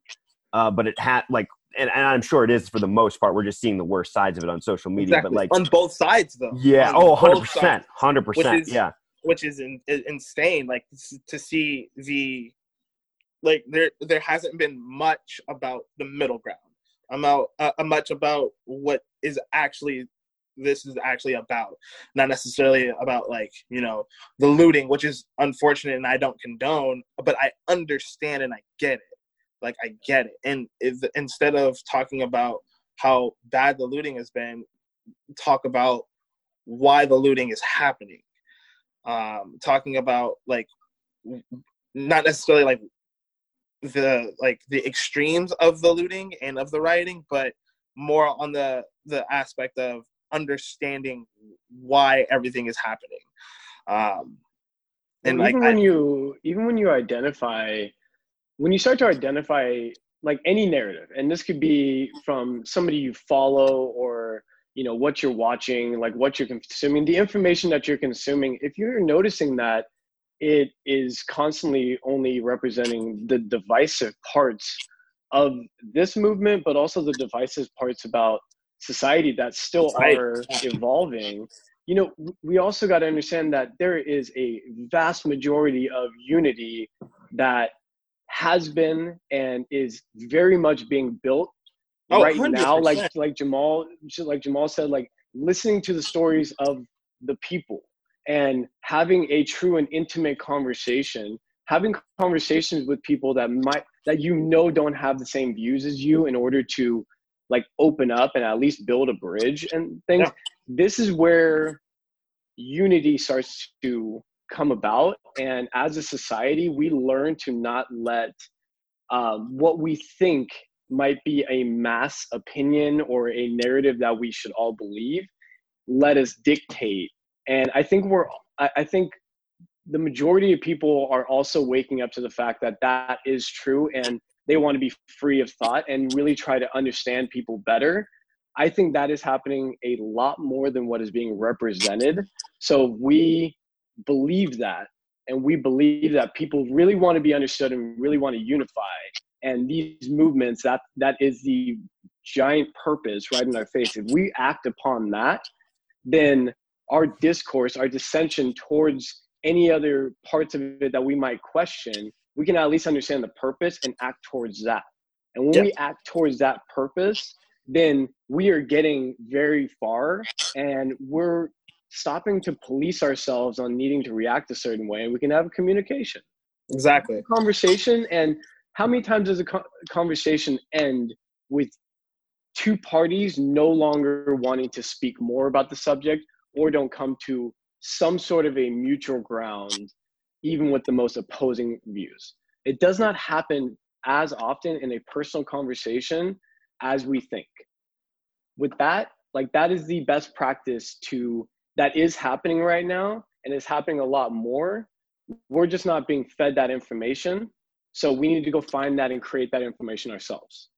uh, but it had like and, and, I'm sure it is for the most part. We're just seeing the worst sides of it on social media. Exactly. But like on both sides, though. Yeah. On oh, 100 percent. Hundred percent. Yeah. Which is in, insane. Like to see the like there there hasn't been much about the middle ground. About uh, much about what is actually this is actually about not necessarily about like you know the looting which is unfortunate and i don't condone but i understand and i get it like I get it. And if, instead of talking about how bad the looting has been, talk about why the looting is happening. Um, talking about like not necessarily like the like the extremes of the looting and of the rioting, but more on the the aspect of understanding why everything is happening. Um, and, and even like, when I, you even when you identify when you start to identify like any narrative and this could be from somebody you follow or you know what you're watching like what you're consuming the information that you're consuming if you're noticing that it is constantly only representing the divisive parts of this movement but also the divisive parts about society that still are evolving you know we also got to understand that there is a vast majority of unity that has been and is very much being built oh, right 100%. now like like jamal like jamal said like listening to the stories of the people and having a true and intimate conversation having conversations with people that might that you know don't have the same views as you in order to like open up and at least build a bridge and things yeah. this is where unity starts to come about. And as a society, we learn to not let um, what we think might be a mass opinion or a narrative that we should all believe let us dictate. And I think we're, I, I think the majority of people are also waking up to the fact that that is true and they want to be free of thought and really try to understand people better. I think that is happening a lot more than what is being represented. So we believe that and we believe that people really want to be understood and really want to unify and these movements that that is the giant purpose right in our face. If we act upon that then our discourse our dissension towards any other parts of it that we might question we can at least understand the purpose and act towards that. And when we act towards that purpose then we are getting very far and we're stopping to police ourselves on needing to react a certain way and we can have a communication. Exactly. Conversation and how many times does a conversation end with two parties no longer wanting to speak more about the subject or don't come to some sort of a mutual ground even with the most opposing views? It does not happen as often in a personal conversation as we think. With that like that is the best practice to that is happening right now and is happening a lot more. We're just not being fed that information. So we need to go find that and create that information ourselves.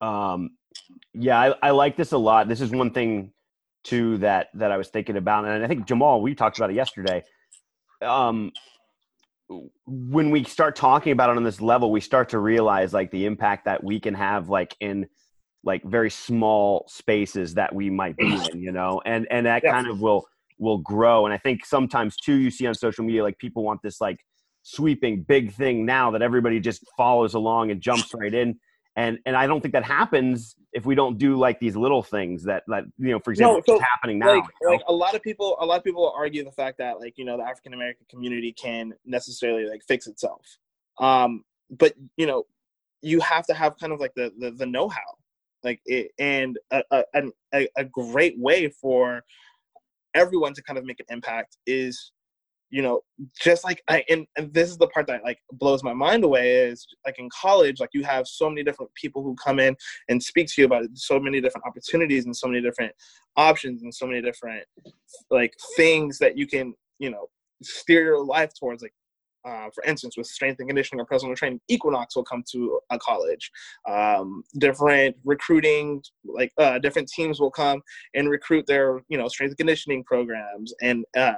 Um, yeah, I, I like this a lot. This is one thing too that that I was thinking about, and I think Jamal, we talked about it yesterday. Um, when we start talking about it on this level, we start to realize like the impact that we can have like in like very small spaces that we might be in, you know, and and that kind of will will grow. And I think sometimes too, you see on social media like people want this like sweeping big thing now that everybody just follows along and jumps right in and and I don't think that happens if we don't do like these little things that that you know, for example, no, so, happening now. Like, you know? like a lot of people, a lot of people argue the fact that like you know the African American community can necessarily like fix itself. Um, but you know, you have to have kind of like the the, the know-how like it, and a, a, a, great way for everyone to kind of make an impact is you know just like i and, and this is the part that like blows my mind away is like in college like you have so many different people who come in and speak to you about so many different opportunities and so many different options and so many different like things that you can you know steer your life towards like uh, for instance, with strength and conditioning or personal training, Equinox will come to a college. Um, different recruiting, like uh, different teams will come and recruit their, you know, strength and conditioning programs, and uh,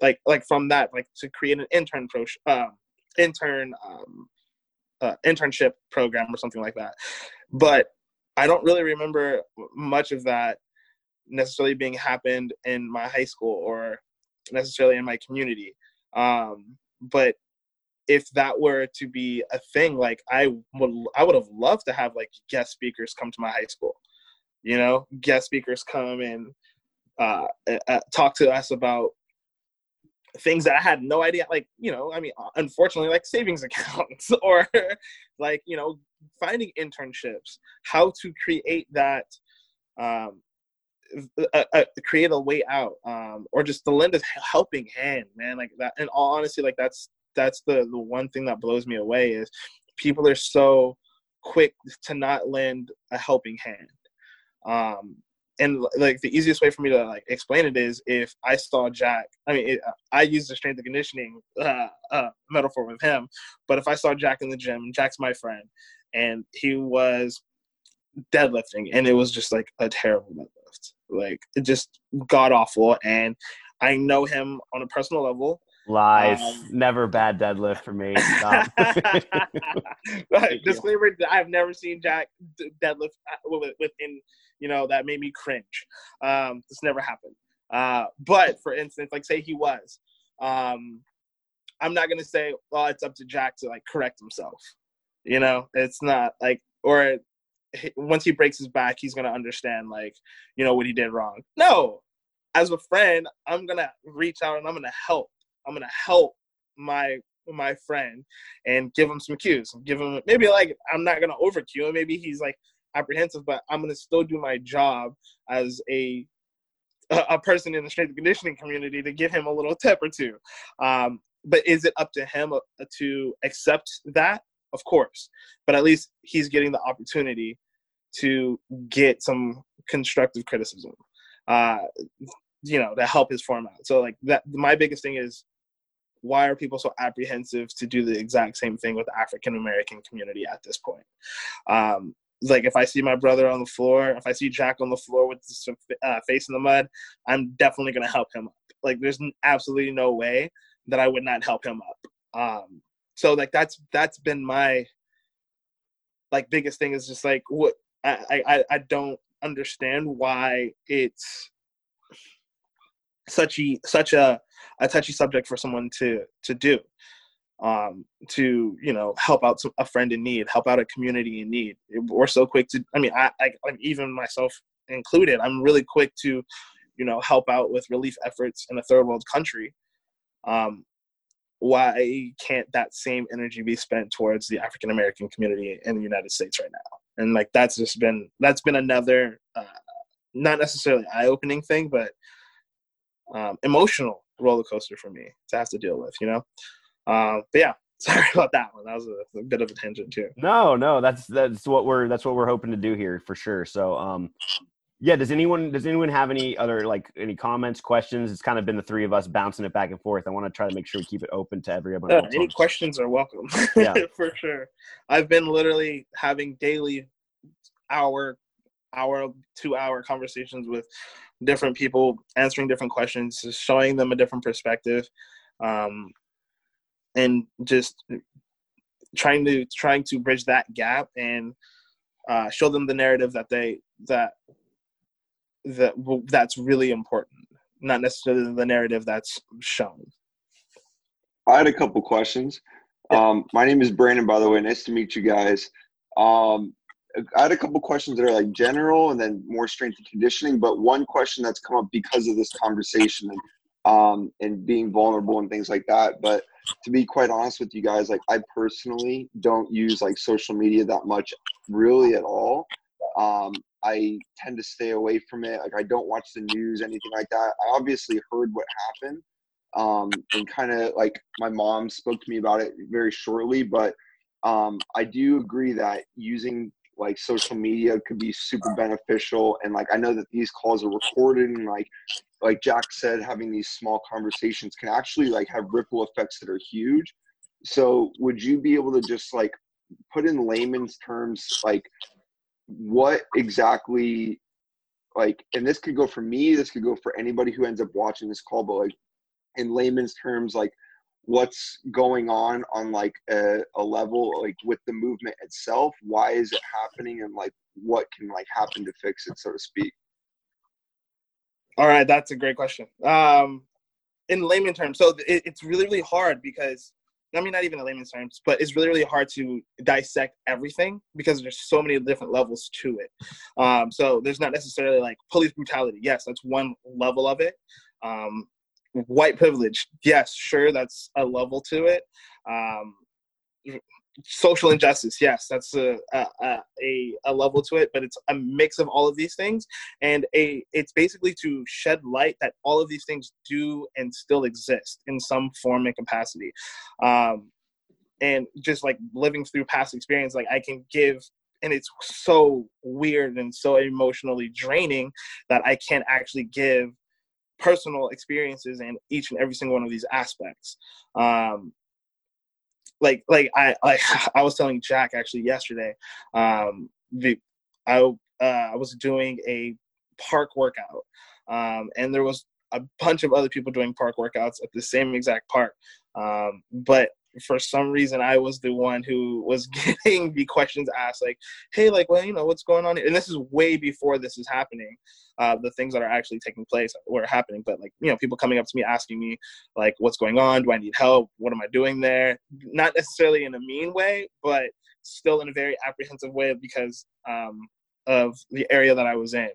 like like from that, like to create an intern pro, uh, intern um, uh, internship program or something like that. But I don't really remember much of that necessarily being happened in my high school or necessarily in my community. Um, but if that were to be a thing, like I would, I would have loved to have like guest speakers come to my high school. You know, guest speakers come and uh, uh, talk to us about things that I had no idea. Like, you know, I mean, unfortunately, like savings [laughs] accounts [laughs] or like, you know, finding internships, how to create that, um, uh, uh, create a way out, um, or just to lend a helping hand, man. Like that. In all honesty, like that's that's the the one thing that blows me away is people are so quick to not lend a helping hand. Um, and like the easiest way for me to like explain it is if I saw Jack, I mean, it, I use the strength and conditioning uh, uh, metaphor with him, but if I saw Jack in the gym, Jack's my friend, and he was deadlifting, and it was just like a terrible deadlift, like it just god awful, and I know him on a personal level. Lies. Um, Never bad deadlift for me. [laughs] [laughs] Disclaimer: I've never seen Jack deadlift uh, within you know that made me cringe. Um, this never happened. Uh, but for instance, like say he was, um, I'm not gonna say, well, it's up to Jack to like correct himself. You know, it's not like or once he breaks his back, he's gonna understand like you know what he did wrong. No, as a friend, I'm gonna reach out and I'm gonna help. I'm gonna help my my friend and give him some cues. Give him maybe like I'm not gonna over cue him. Maybe he's like apprehensive, but I'm gonna still do my job as a a person in the strength and conditioning community to give him a little tip or two. Um, but is it up to him uh, to accept that? Of course, but at least he's getting the opportunity to get some constructive criticism. Uh, you know, to help his form out. So like that, my biggest thing is why are people so apprehensive to do the exact same thing with the African American community at this point? Um, like if I see my brother on the floor, if I see Jack on the floor with his uh, face in the mud, I'm definitely gonna help him up. Like there's absolutely no way that I would not help him up. Um, so like that's that's been my like biggest thing is just like what I I I don't understand why it's such a such a, a touchy subject for someone to to do um, to you know help out a friend in need, help out a community in need. We're so quick to. I mean, I, I even myself included. I'm really quick to, you know, help out with relief efforts in a third world country. Um, why can't that same energy be spent towards the African American community in the United States right now? And like that's just been that's been another uh, not necessarily eye opening thing, but um, emotional roller coaster for me to have to deal with. You know. Uh, but yeah, [laughs] sorry about that one. That was a, a, bit of a tangent too. No, no, that's that's what we're that's what we're hoping to do here for sure. So, um, yeah. Does anyone does anyone have any other like any comments, questions? It's kind of been the three of us bouncing it back and forth. I want to try to make sure we keep it open to everyone. Uh, any questions are welcome. [laughs] Yeah, for sure. I've been literally having daily hour hour two hour conversations with different people answering different questions showing them a different perspective um, and just trying to trying to bridge that gap and uh, show them the narrative that they that that that's really important, not necessarily the narrative that's shown. I had a couple questions. Um, my name is Brandon, by the way. Nice to meet you guys. Um, I had a couple questions that are like general and then more strength and conditioning. But one question that's come up because of this conversation and um, and being vulnerable and things like that. But to be quite honest with you guys, like I personally don't use like social media that much, really at all. Um, I tend to stay away from it. Like I don't watch the news, anything like that. I obviously heard what happened, um, and kind of like my mom spoke to me about it very shortly, but um, I do agree that using like social media could be super beneficial and like i know that these calls are recorded and like like jack said having these small conversations can actually like have ripple effects that are huge. So would you be able to just like put in layman's terms like what exactly like and this could go for me this could go for anybody who ends up watching this call but like in layman's terms like what's going on on like a, a level like with the movement itself why is it happening and like what can like happen to fix it so to speak all right that's a great question um in layman terms so it, it's really really hard because I mean, not even in layman's terms, but it's really, really hard to dissect everything because there's so many different levels to it. Um, so there's not necessarily like police brutality. Yes, that's one level of it. Um, white privilege. Yes sure that's a level to it. Um, social injustice yes that's a, a, a, a level to it but it's a mix of all of these things. And a it's basically to shed light that all of these things do and still exist in some form and capacity. Um, and just like living through past experience like i can give and it's so weird and so emotionally draining that i can't actually give personal experiences in each and every single one of these aspects. Um, like like I like [laughs] I was telling Jack actually yesterday. Um, the I uh, I was doing a park workout, um, and there was a bunch of other people doing park workouts at the same exact park. Um, but for some reason I was the one who was [laughs] getting the questions asked, like, "Hey, like, well, you know, what's going on?" And this is way before this is happening. Uh, the things that are actually taking place were happening, but like, you know, people coming up to me asking me, like, "What's going on? Do I need help? What am I doing there?" Not necessarily in a mean way, but still in a very apprehensive way because um, of the area that I was in.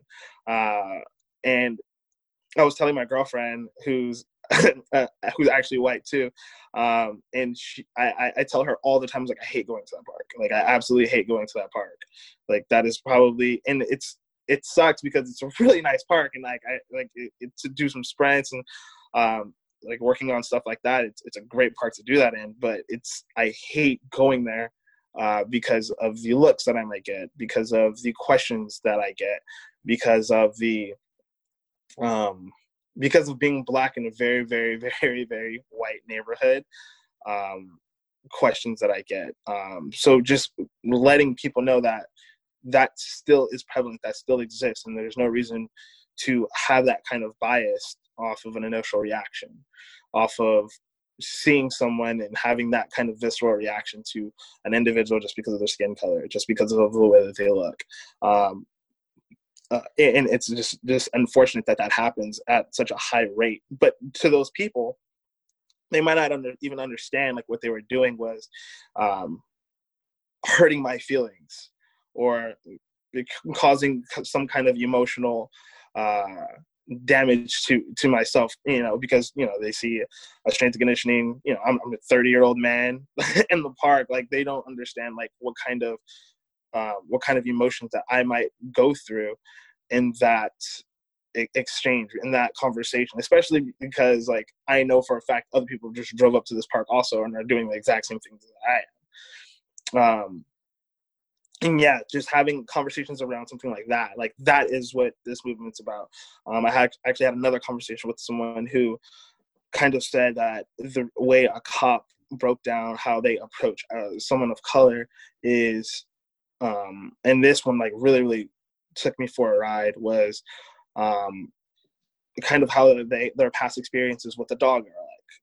Uh, and I was telling my girlfriend, who's [laughs] who's actually white too. Um, and she, I, I tell her all the time, like, I hate going to that park. Like, I absolutely hate going to that park. Like, that is probably, and it's, it sucks because it's a [laughs] really nice park and like I like it, it, to do some sprints and um, like working on stuff like that. It's it's a great park to do that in, but it's I hate going there uh, because of the looks that I might get, because of the questions that I get, because of the um because of being black in a very, very, [laughs] very, very white neighborhood, um, questions that I get. Um, so just letting people know that that still is prevalent, that still exists, and there's no reason to have that kind of bias off of an initial reaction, off of seeing someone and having that kind of visceral reaction to an individual just because of their skin color, just because of the way that they look. Um, uh, and it's just just unfortunate that that happens at such a high rate. But to those people, they might not under, even understand like what they were doing was um, hurting my feelings or causing some kind of emotional uh, damage to to myself you know because you know they see a strength conditioning you know i'm, I'm a 30 year old man [laughs] in the park like they don't understand like what kind of uh, what kind of emotions that I might go through in that exchange in that conversation especially because like i know for a fact other people just drove up to this park also and are doing the exact same things that i am. Um and yeah just having conversations around something like that like that is what this movement's about. Um i had actually had another conversation with someone who kind of said that the way a cop broke down how they approach uh, someone of color is um, and this one like really really took me for a ride was um, kind of how they their past experiences with the dog are like.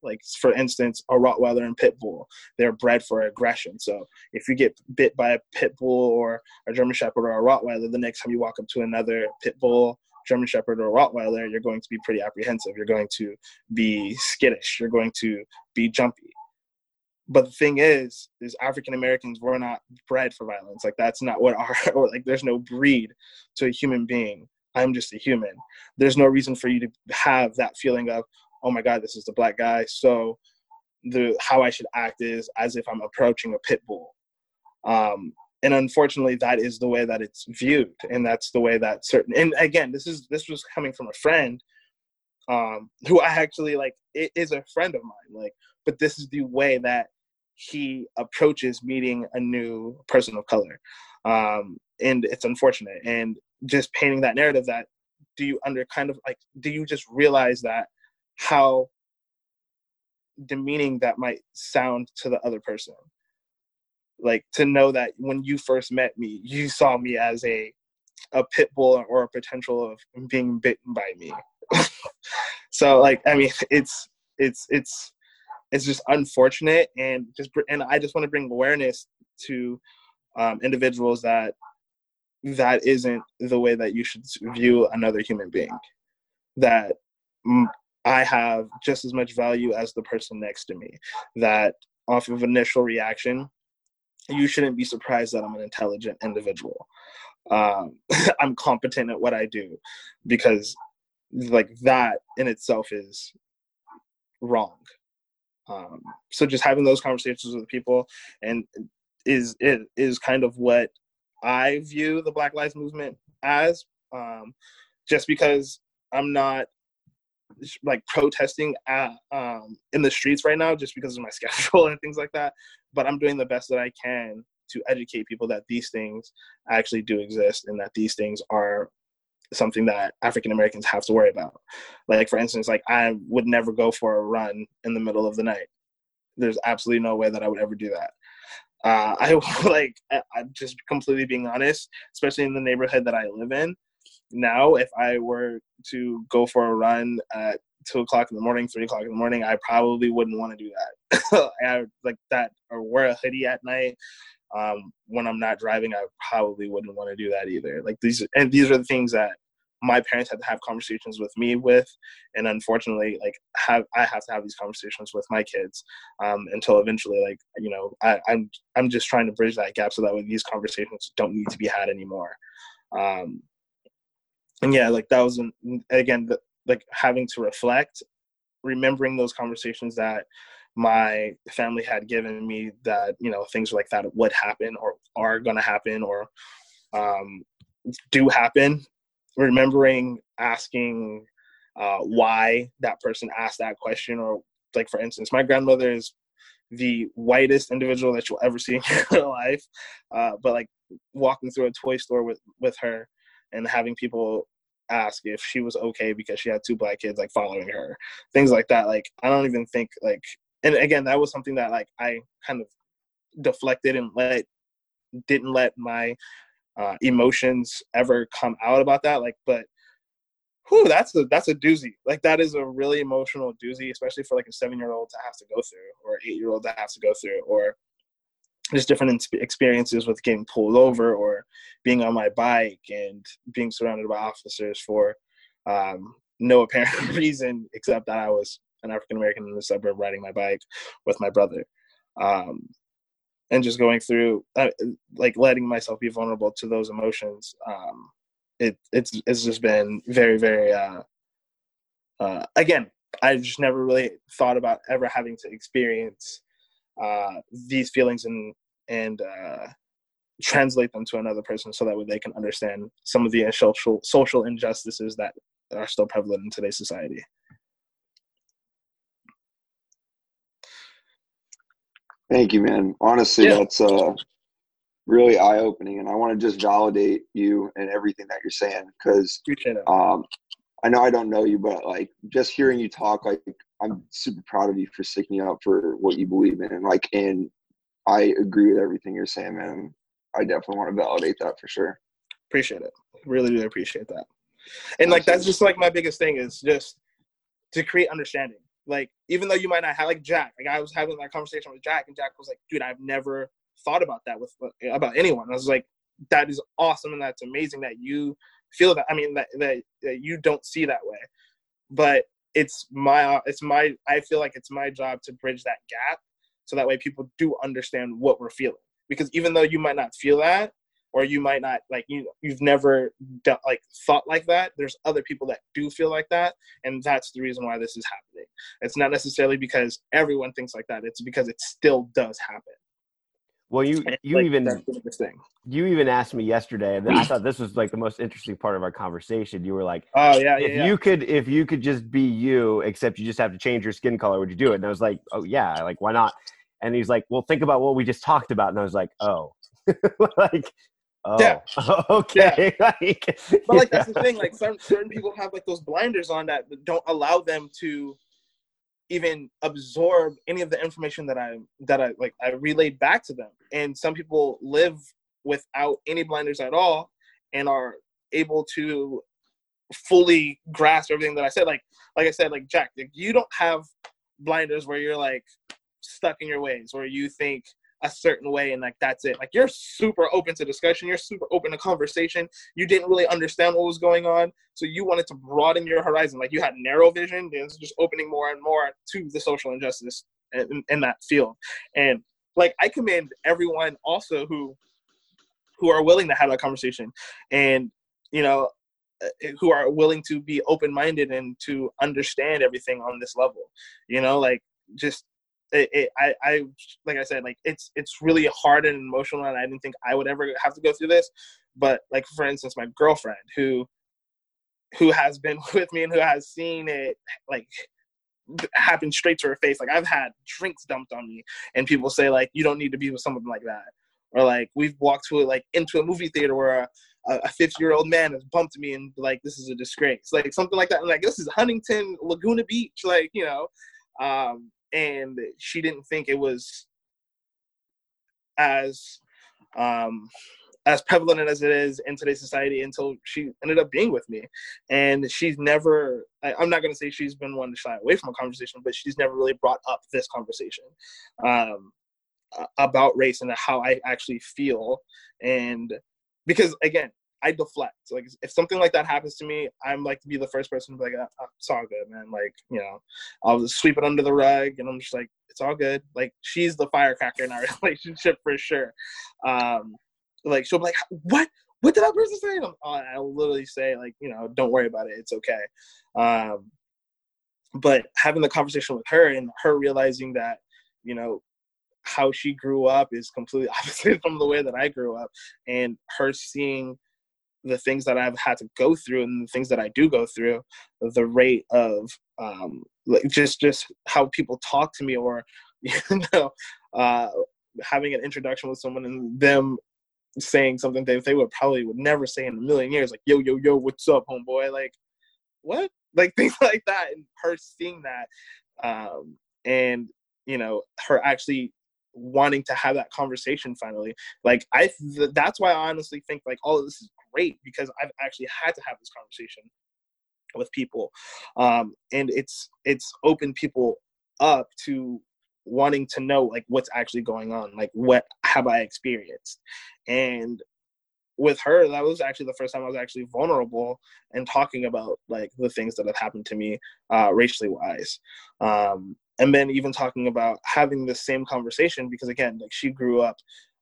Like for instance, a Rottweiler and Pit Bull, they're bred for aggression. So if you get bit by a Pit Bull or a German Shepherd or a Rottweiler, the next time you walk up to another Pit Bull, German Shepherd, or Rottweiler, you're going to be pretty apprehensive. You're going to be skittish. You're going to be jumpy but the thing is is african americans we're not bred for violence like that's not what our or [laughs] like there's no breed to a human being i'm just a human there's no reason for you to have that feeling of oh my god this is the black guy so the how I should act is as if I'm approaching a pit bull. Um, and unfortunately, that is the way that it's viewed, and that's the way that certain. And again, this is this was coming from a friend, um, who I actually like it is a friend of mine. Like, but this is the way that he approaches meeting a new person of color, um, and it's unfortunate. And just painting that narrative that do you under kind of like do you just realize that how demeaning that might sound to the other person? Like to know that when you first met me you saw me as a a pit bull or a potential of being bitten by me. [laughs] So like i mean it's it's it's it's just unfortunate and just and i just want to bring awareness to um, individuals that that isn't the way that you should view another human being. That I have just as much value as the person next to me. That off of initial reaction, you shouldn't be surprised that I'm an intelligent individual. Um, [laughs] I'm competent at what I do because, like, that in itself is wrong. Um, so just having those conversations with people and is it is kind of what I view the Black Lives Movement as, um, just because I'm not like protesting at, um, in the streets right now, just because of my [laughs] schedule and things like that. But I'm doing the best that I can to educate people that these things actually do exist and that these things are something that African Americans have to worry about. Like for instance, like I would never go for a run in the middle of the night. There's absolutely no way that I would ever do that uh, [laughs] I like I'm just completely being honest, especially in the neighborhood that I live in. Now, if I were to go for a run at two o'clock in the morning, three o'clock in the morning, I probably wouldn't want to do that. [laughs] I like that, or wear a hoodie at night. Um, when I'm not driving, I probably wouldn't want to do that either. Like these, and these are the things that my parents had to have conversations with me with and unfortunately like have i have to have these conversations with my kids um, until eventually like you know I, i'm i'm just trying to bridge that gap so that way these conversations don't need to be had anymore um, and yeah like that was again the, like having to reflect remembering those conversations that my family had given me that you know things like that would happen or are going to happen or um, do happen. Remembering asking uh, why that person asked that question or like for instance my grandmother is the whitest individual that you'll ever see in [laughs] your life uh, but like walking through a toy store with with her and having people ask if she was okay because she had two black kids like following her things like that like i don't even think like and again that was something that like i kind of deflected and let didn't let my uh, emotions ever come out about that. Like, but whew, that's a that's a doozy. Like that is a really emotional doozy, especially for like a seven year old to have to go through, or eight year old to have to go through, or just different experiences with getting pulled over or being on my bike and being surrounded by officers for um, no apparent [laughs] reason except that I was an African American in the suburb riding my bike with my brother. Um, and just going through uh, like letting myself be vulnerable to those emotions um it it's it's just been very very uh uh again i just never really thought about ever having to experience uh these feelings and and uh translate them to another person so that way they can understand some of the social social injustices that are still prevalent in today's society Thank you, man. Honestly, yeah. that's uh, really eye opening, and I want to just validate you and everything that you're saying because um, I know I don't know you, but like just hearing you talk, like I'm super proud of you for sticking up for what you believe in, and like, and I agree with everything you're saying, man. I definitely want to validate that for sure. Appreciate it. Really, really appreciate that. And like that's just like my biggest thing is just to create understanding like even though you might not have like Jack, like I was having that conversation with Jack, and Jack was like, "Dude, I've never thought about that with uh, about anyone." I was like, "That is awesome, and that's amazing that you feel that. I mean, that that, that you don't see that way, but it's my it's my I feel like it's my job to bridge that gap so that way people do understand what we're feeling. Because even though you might not feel that, or you might not like you you've never done, like thought like that there's other people that do feel like that and that's the reason why this is happening it's not necessarily because everyone thinks like that it's because it still does happen well, you you like, even you even asked me yesterday, and I [clears throat] thought this was like the most interesting part of our conversation. You were like, "Oh yeah, yeah if yeah. you could, if you could just be you, except you just have to change your skin color, would you do it?" And I was like, "Oh yeah, like why not?" And he's like, "Well, think about what we just talked about," and I was like, "Oh, [laughs] like." Oh, yeah. [laughs] [laughs] okay. Yeah. [laughs] like, but like that's the thing. Like certain certain people have like those blinders on that don't allow them to even absorb any of the information that I that I like I relayed back to them. And some people live without any blinders at all and are able to fully grasp everything that I said. Like like I said, like Jack, like, you don't have blinders where you're like stuck in your ways, where you think a certain way and like that's it. Like you're super open to discussion. You're super open to conversation. You didn't really understand what was going on. So you wanted to broaden your horizon. Like you had narrow vision. And it's just opening more and more to the social injustice in, in that field. And like i commend everyone also who who are willing to have that conversation and you know uh, who are willing to be open-minded and to understand everything on this level. You know like just it, it, I, I, like I said, like it's it's really hard and emotional, and I didn't think I would ever have to go through this. But like for instance, my girlfriend who who has been [laughs] with me and who has seen it like happen straight to her face. Like I've had drinks dumped on me, and people say like you don't need to be with someone like that. Or like we've walked to like into a movie theater where a, a 50 year old man has bumped me and like this is a disgrace, like something like that. And like this is Huntington Laguna Beach, like you know. Um, and she didn't think it was as um, as prevalent as it is in today's society until she ended up being with me. And she's never, I, am not going to say she's been one to shy away from a conversation, but she's never really brought up this conversation um, about race and how I actually feel. And because, again, I deflect. Like if something like that happens to me, I'm like to be the first person to be like, oh, "It's all good, man." Like you know, I'll just sweep it under the rug, and I'm just like, "It's all good." Like she's the firecracker in our [laughs] relationship for sure. Um, like she'll be like, "What? What did that person say?" And I'll literally say like, you know, "Don't worry about it. It's okay." Um, but having the conversation with her and her realizing that, you know, how she grew up is completely [laughs] opposite from the way that I grew up, and her seeing the things that I've had to go through and the things that I do go through, the rate of um, like just just how people talk to me or [laughs] you know uh, having an introduction with someone and them saying something that they would probably would never say in a million years, like yo yo yo, what's up, homeboy? Like what? [laughs] Like things like that, and her seeing that, um, and you know her actually wanting to have that conversation finally like i th- that's why i honestly think like all of this is great because i've actually had to have this conversation with people um and it's it's opened people up to wanting to know like what's actually going on like what have i experienced? And with her that was actually the first time i was actually vulnerable and talking about like the things that have happened to me uh racially wise um and then even talking about having the same conversation because again like she grew up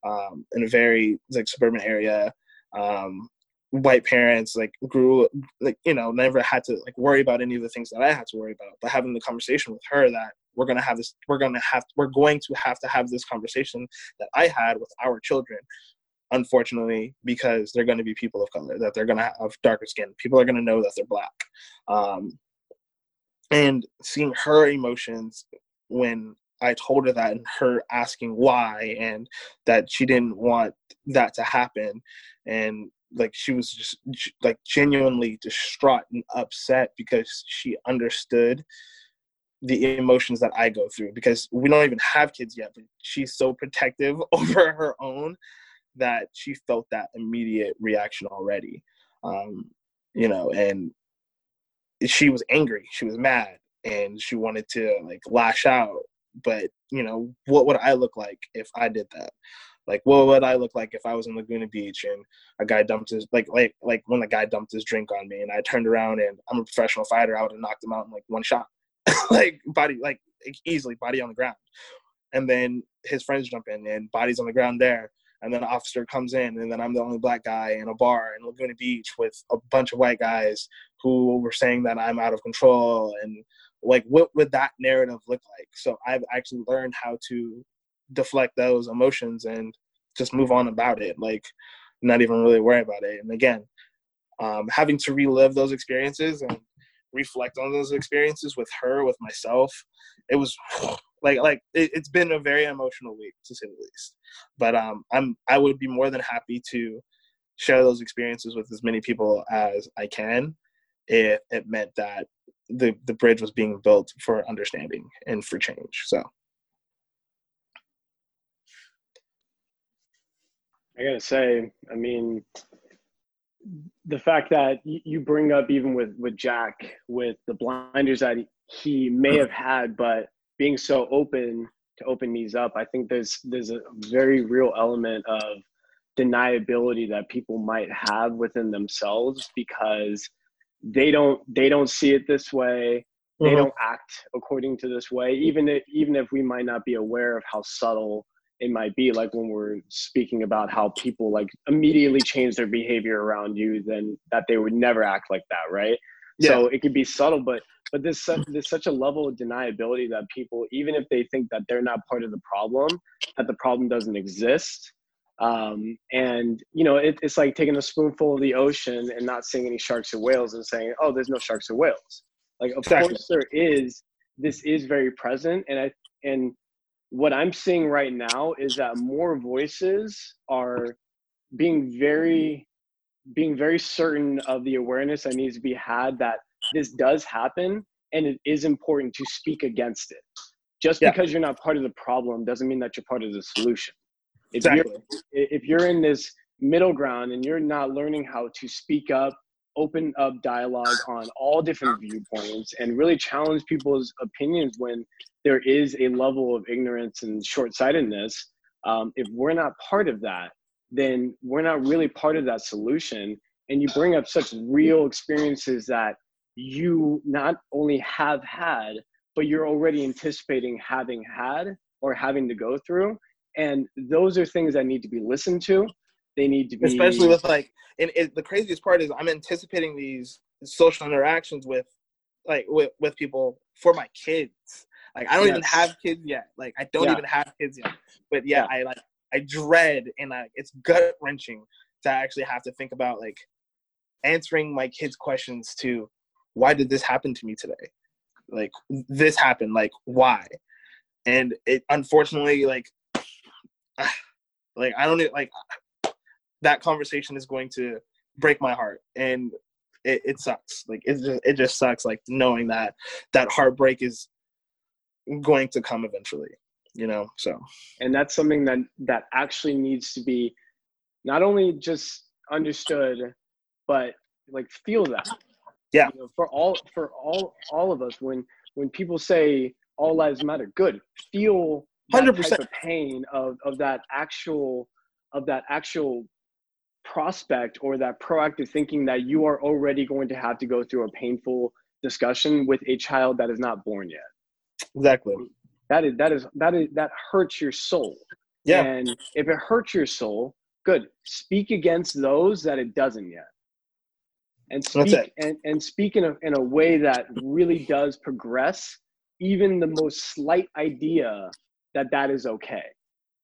um, in a very like suburban area um, white parents like grew like you know never had to like worry about any of the things that i had to worry about but having the conversation with her that we're going to have this we're going to have we're going to have to have this conversation that i had with our children unfortunately because they're going to be people of color that they're going to have darker skin. People are going to know that they're black. Um, and seeing her emotions when I told her that and her asking why and that she didn't want that to happen and like she was just like genuinely distraught and upset because she understood the emotions that I go through because we don't even have kids yet but she's so protective [laughs] over her own that she felt that immediate reaction already. Um you know and she was angry she was mad and she wanted to like lash out but you know what would i look like if i did that? Like what would i look like if i was in laguna beach and a guy dumped his like like like when the guy dumped his drink on me and i turned around and i'm a professional fighter i would have knocked him out in like one shot. [laughs] Like body like easily body on the ground. And then his friends jump in and bodies on the ground there. And then an officer comes in and then i'm the only black guy in a bar in laguna beach with a bunch of white guys who were saying that i'm out of control and like what would that narrative look like? So i've actually learned how to deflect those emotions and just move on about it like not even really worry about it. And again um, having to relive those experiences and reflect on those experiences with her with myself it was [sighs] like like it, has been a very emotional week to say the least. But um i'm i would be more than happy to share those experiences with as many people as i can if it meant that the the bridge was being built for understanding and for change so. I gotta say i mean the fact that you bring up even with with jack with the blinders that he may mm. have had but being so open to open these up, I think there's there's a very real element of deniability that people might have within themselves because they don't they don't see it this way they mm-hmm. don't act according to this way even if even if we might not be aware of how subtle it might be like when we're speaking about how people like immediately change their behavior around you then that they would never act like that right yeah. so it could be subtle but but there's such, there's such a level of deniability that people even if they think that they're not part of the problem that the problem doesn't exist um, and you know it, it's like taking a spoonful of the ocean and not seeing any sharks or whales and saying oh there's no sharks or whales like of exactly. course there is this is very present and i and what i'm seeing right now is that more voices are being very being very certain of the awareness that needs to be had that this does happen and it is important to speak against it. Just yeah. because you're not part of the problem doesn't mean that you're part of the solution. If exactly. you're if you're in this middle ground and you're not learning how to speak up, open up dialogue on all different viewpoints and really challenge people's opinions when there is a level of ignorance and short-sightedness, um, if we're not part of that, then we're not really part of that solution. And you bring up such real experiences that you not only have had, but you're already anticipating having had or having to go through. And those are things that need to be listened to. They need to be especially with like and it, the craziest part is I'm anticipating these social interactions with like with, with people for my kids. Like I don't yes. even have kids yet. Like I don't yeah. even have kids yet. But yeah, yeah, I like I dread and I, it's gut wrenching to actually have to think about like answering my kids' questions to why did this happen to me today? Like this happened, like why? And it unfortunately like [sighs] like I don't like that conversation is going to break my heart and it, it sucks. Like it just it just sucks like knowing that that heartbreak is going to come eventually you know so. And that's something that that actually needs to be not only just understood but like feel that. Yeah. You know, for all for all all of us when when people say all lives matter good feel 100%. of pain of of that actual of that actual prospect or that proactive thinking that you are already going to have to go through a painful discussion with a child that is not born yet. Exactly. That is that is that is that hurts your soul. Yeah. And if it hurts your soul good. Speak against those that it doesn't yet. And speak and, and speak in a, in a way that really does progress even the most slight idea that that is okay.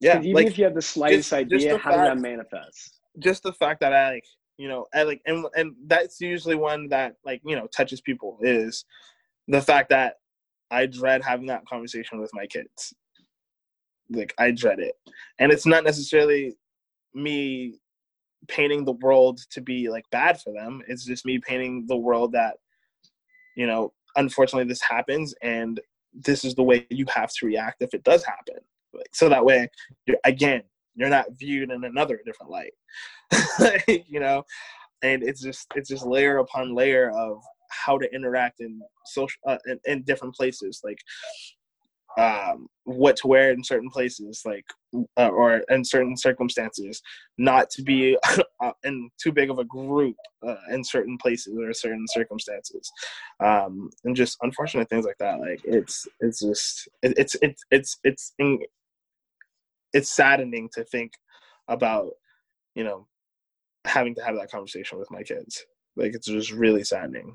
Yeah even like, if you have the slightest just, idea just the how fact, does that manifest just the fact that i like you know i like and and that's usually one that like you know touches people is the fact that i dread having that conversation with my kids. Like i dread it. And it's not necessarily me painting the world to be like bad for them. It's just me painting the world that, you know, unfortunately this happens and this is the way you have to react if it does happen. Like, so that way, you're, again, you're not viewed in another different light, [laughs] you know, and it's just it's just layer upon layer of how to interact in social uh, in, in different places. Like um, what to wear in certain places, like uh, or in certain circumstances, not to be [laughs] uh, in too big of a group uh, in certain places or certain circumstances, um, and just unfortunate things like that. Like it's it's just it, it's it's it's it's in, it's saddening to think about you know having to have that conversation with my kids like it's just really saddening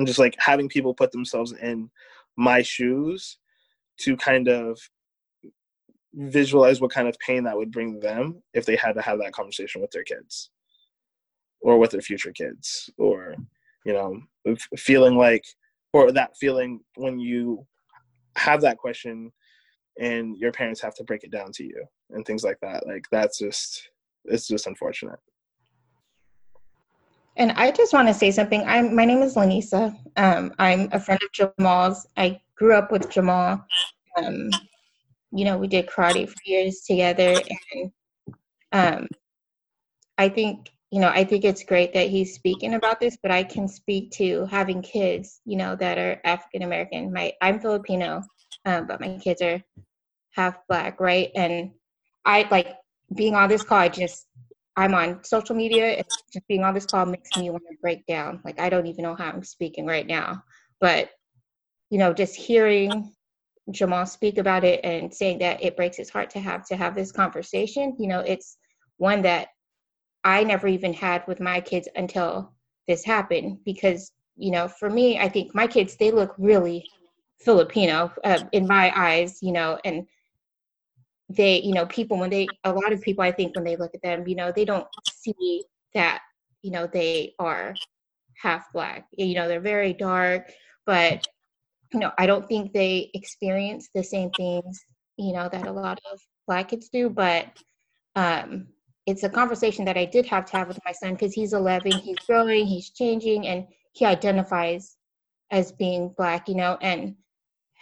and just like having people put themselves in my shoes to kind of visualize what kind of pain that would bring them if they had to have that conversation with their kids or with their future kids or you know feeling like or that feeling when you have that question and your parents have to break it down to you and things like that. Like that's just it's just unfortunate and i just want to say something i'm my name is lanisa um, i'm a friend of jamal's i grew up with jamal um, you know we did karate for years together and um, i think you know, I think it's great that he's speaking about this, but I can speak to having kids, you know, that are African American. My I'm Filipino, um, but my kids are half black, right? And I like being on this call. I just I'm on social media, and just being on this call makes me want to break down. Like I don't even know how I'm speaking right now, but you know, just hearing Jamal speak about it and saying that it breaks his heart to have to have this conversation. You know, it's one that I never even had with my kids until this happened because you know for me I think my kids they look really Filipino uh, in my eyes you know and they you know people when they a lot of people I think when they look at them you know they don't see that you know they are half black. You know they're very dark but you know I don't think they experience the same things you know that a lot of black kids do but um it's a conversation that I did have to have with my son because he's 11, he's growing, he's changing, and he identifies as being black, you know, and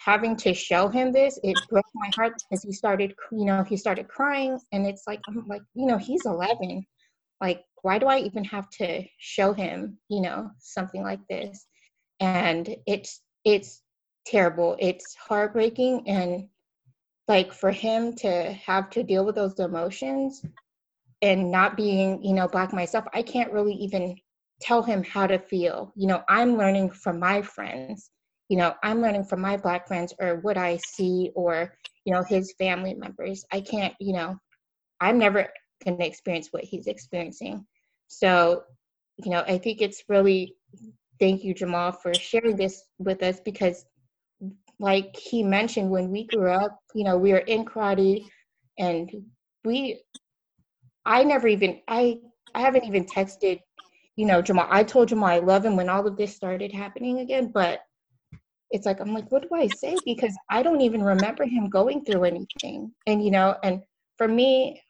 having to show him this, it broke my heart because he started, you know, he started crying, and it's like, I'm like, you know, he's 11. Like, why do I even have to show him, you know, something like this? And it's it's terrible. It's heartbreaking, and like for him to have to deal with those emotions and not being you know black myself i can't really even tell him how to feel you know i'm learning from my friends you know i'm learning from my black friends or what i see or you know his family members i can't you know i'm never going to experience what he's experiencing so you know i think it's really thank you jamal for sharing this with us because like he mentioned when we grew up you know we were in karate and we I never even I I haven't even texted, you know, Jamal. I told Jamal I love him when all of this started happening again, but it's like I'm like, what do I say? Because I don't even remember him going through anything. And you know, and for me,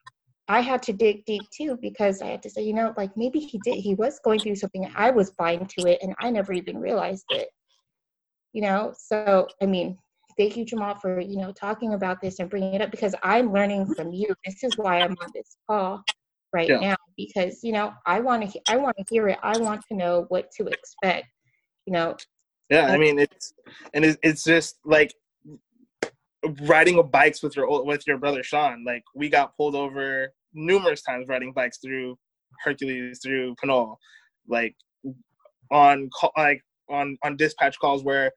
I had to dig deep too because I had to say, you know, like maybe he did he was going through something I was blind to it and I never even realized it. You know, so I mean, thank you, Jamal, for you know talking about this and bringing it up because I'm learning from you. This is why I'm on this call right yeah. now because you know I want to I want to hear it. I want to know what to expect. You know. Yeah, I mean it's and it's, it's just like riding bikes with your with your brother Sean. Like we got pulled over numerous times riding bikes through Hercules through Pinole, like on like on on dispatch calls where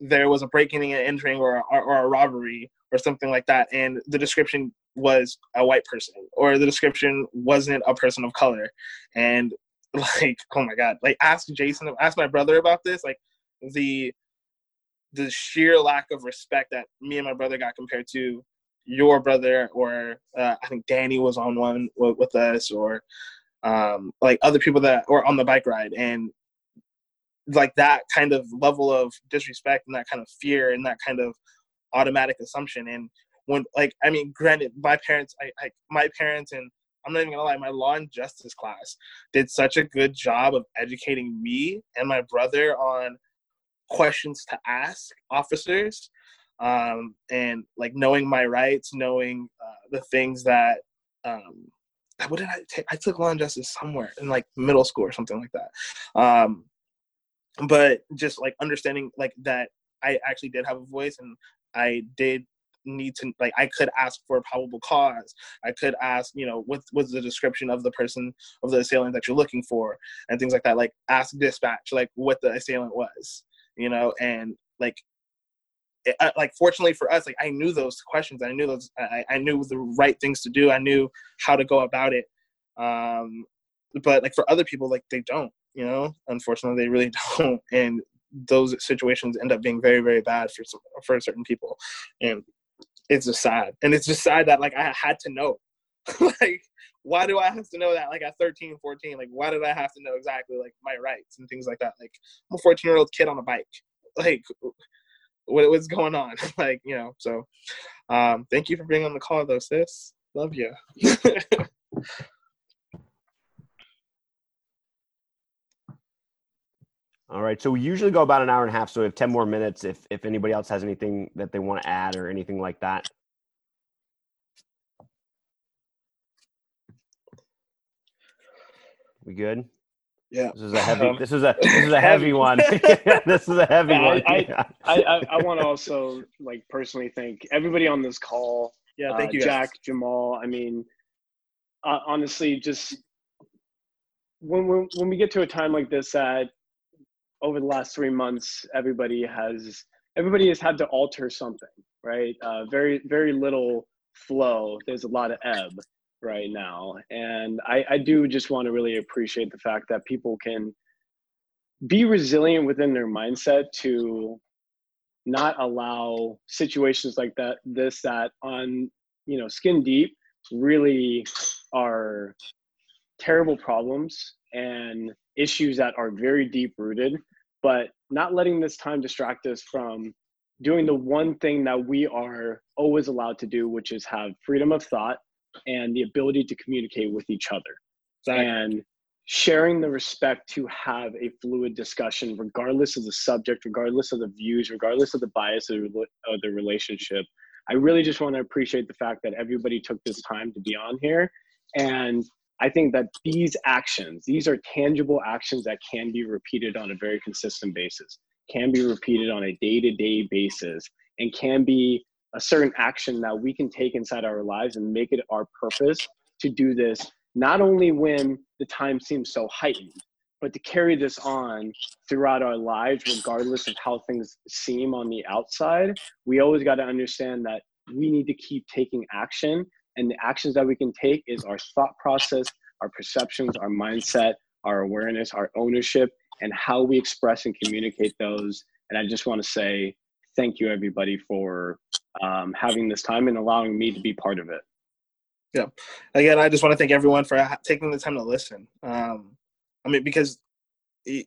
there was a breaking and entering or, or, or a robbery or something like that, and the description was a white person or the description wasn't a person of color, and [laughs] like oh my god, like ask Jason, ask my brother about this, like the the sheer lack of respect that me and my brother got compared to your brother or uh, I think Danny was on one with, with us or um, like other people that were on the bike ride and like that kind of level of disrespect and that kind of fear and that kind of automatic assumption and when like i mean granted my parents i, I my parents and i'm not even gonna lie my law and justice class did such a good job of educating me and my brother on questions to ask officers um, and like knowing my rights knowing uh, the things that um, what did i take i took law and justice somewhere in like middle school or something like that um, but just like understanding like that I actually did have a voice and I did need to like I could ask for a probable cause. I could ask, you know, what was the description of the person of the assailant that you're looking for and things like that. Like ask dispatch like what the assailant was, you know, and like it, uh, like fortunately for us, like I knew those questions. I knew those. I, I knew the right things to do. I knew how to go about it. Um, but like for other people, like they don't. You know, unfortunately, they really [laughs] don't. And those situations end up being very, very bad for some, for certain people. And it's just sad. And it's just sad that like I had to know. [laughs] like, why do I have to know that? Like at 13, 14, like why did I have to know exactly like my rights and things like that? Like I'm a 14 year old kid on a bike. [laughs] Like what, was going on? [laughs] like, you know, so um thank you for being on the call though, sis. Love you. All right. So we usually go about an hour and a half. So we have 10 more minutes if, if anybody else has anything that they want to add or anything like that. We good? Yeah. This is a heavy. Um, this is a [laughs] this is a heavy one. [laughs] this is a heavy I, one. I, I, I, I want to also like personally thank everybody on this call. Yeah, thank uh, you, Jack, guys. Jamal. I mean, uh, honestly, just when, when when we get to a time like this that over the last three months, everybody has everybody has had to alter something, right? Uh, very very little flow. There's a lot of ebb right now, and I, I do just want to really appreciate the fact that people can be resilient within their mindset to not allow situations like that this that on you know skin deep really are terrible problems and issues that are very deep rooted. But not letting this time distract us from doing the one thing that we are always allowed to do, which is have freedom of thought and the ability to communicate with each other. Exactly. And sharing the respect to have a fluid discussion, regardless of the subject, regardless of the views, regardless of the bias of the relationship. I really just want to appreciate the fact that everybody took this time to be on here and I think that these actions, these are tangible actions that can be repeated on a very consistent basis, can be repeated on a day to day basis, and can be a certain action that we can take inside our lives and make it our purpose to do this, not only when the time seems so heightened, but to carry this on throughout our lives, regardless of how things seem on the outside. We always got to understand that we need to keep taking action and the actions that we can take is our thought process, our perceptions, our mindset, our awareness, our ownership, and how we express and communicate those. And I just want to say thank you, everybody, for um, having this time and allowing me to be part of it. Yeah. Again, I just want to thank everyone for taking the time to listen. Um, I mean, because you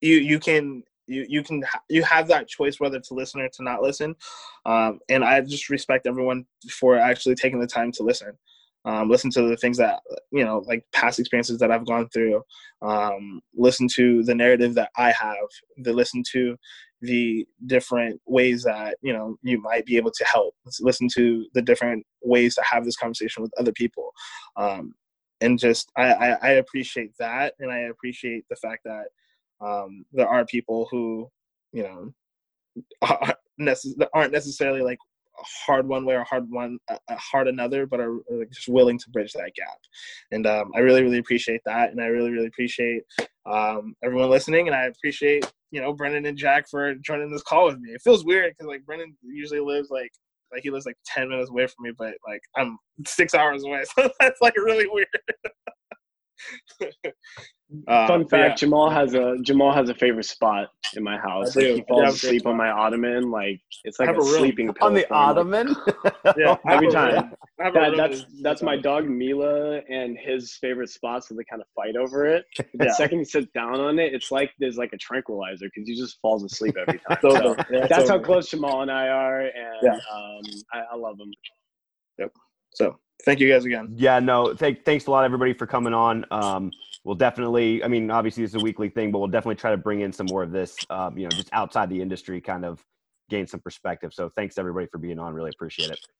you can you you can you have that choice whether to listen or to not listen um, and i just respect everyone for actually taking the time to listen um, listen to the things that you know like past experiences that i've gone through um, listen to the narrative that i have the listen to the different ways that you know you might be able to help listen to the different ways to have this conversation with other people. Um, and just I, I, I appreciate that and i appreciate the fact that um, there are people who you know [laughs] aren't necessarily like hard one way or hard one uh, hard another but are, are just willing to bridge that gap. And um, i really really appreciate that and i really really appreciate um, everyone listening and i appreciate you know brendan and jack for joining this call with me. It feels weird because like brendan usually lives like like he lives like 10 minutes away from me but like i'm six hours away. [laughs] So that's like really weird [laughs] Uh, Fun fact: yeah. Jamal has a Jamal has a favorite spot in my house. Like he falls asleep on my ottoman. Like it's like a, a sleeping [laughs] on the ottoman. [laughs] yeah, every time. That, that's that's my dog Mila and his favorite spot, so they kind of fight over it. [laughs] The yeah. second he sits down on it, it's like there's like a tranquilizer because he just falls asleep every time. so yeah, that's how close Jamal and I are, and um, I, I love him. Yep. So thank you guys again. Yeah, no, thank, thanks a lot, everybody, for coming on. Um, we'll definitely, I mean, obviously this is a weekly thing, but we'll definitely try to bring in some more of this, um, you know, just outside the industry, kind of gain some perspective. So thanks everybody for being on. Really appreciate it.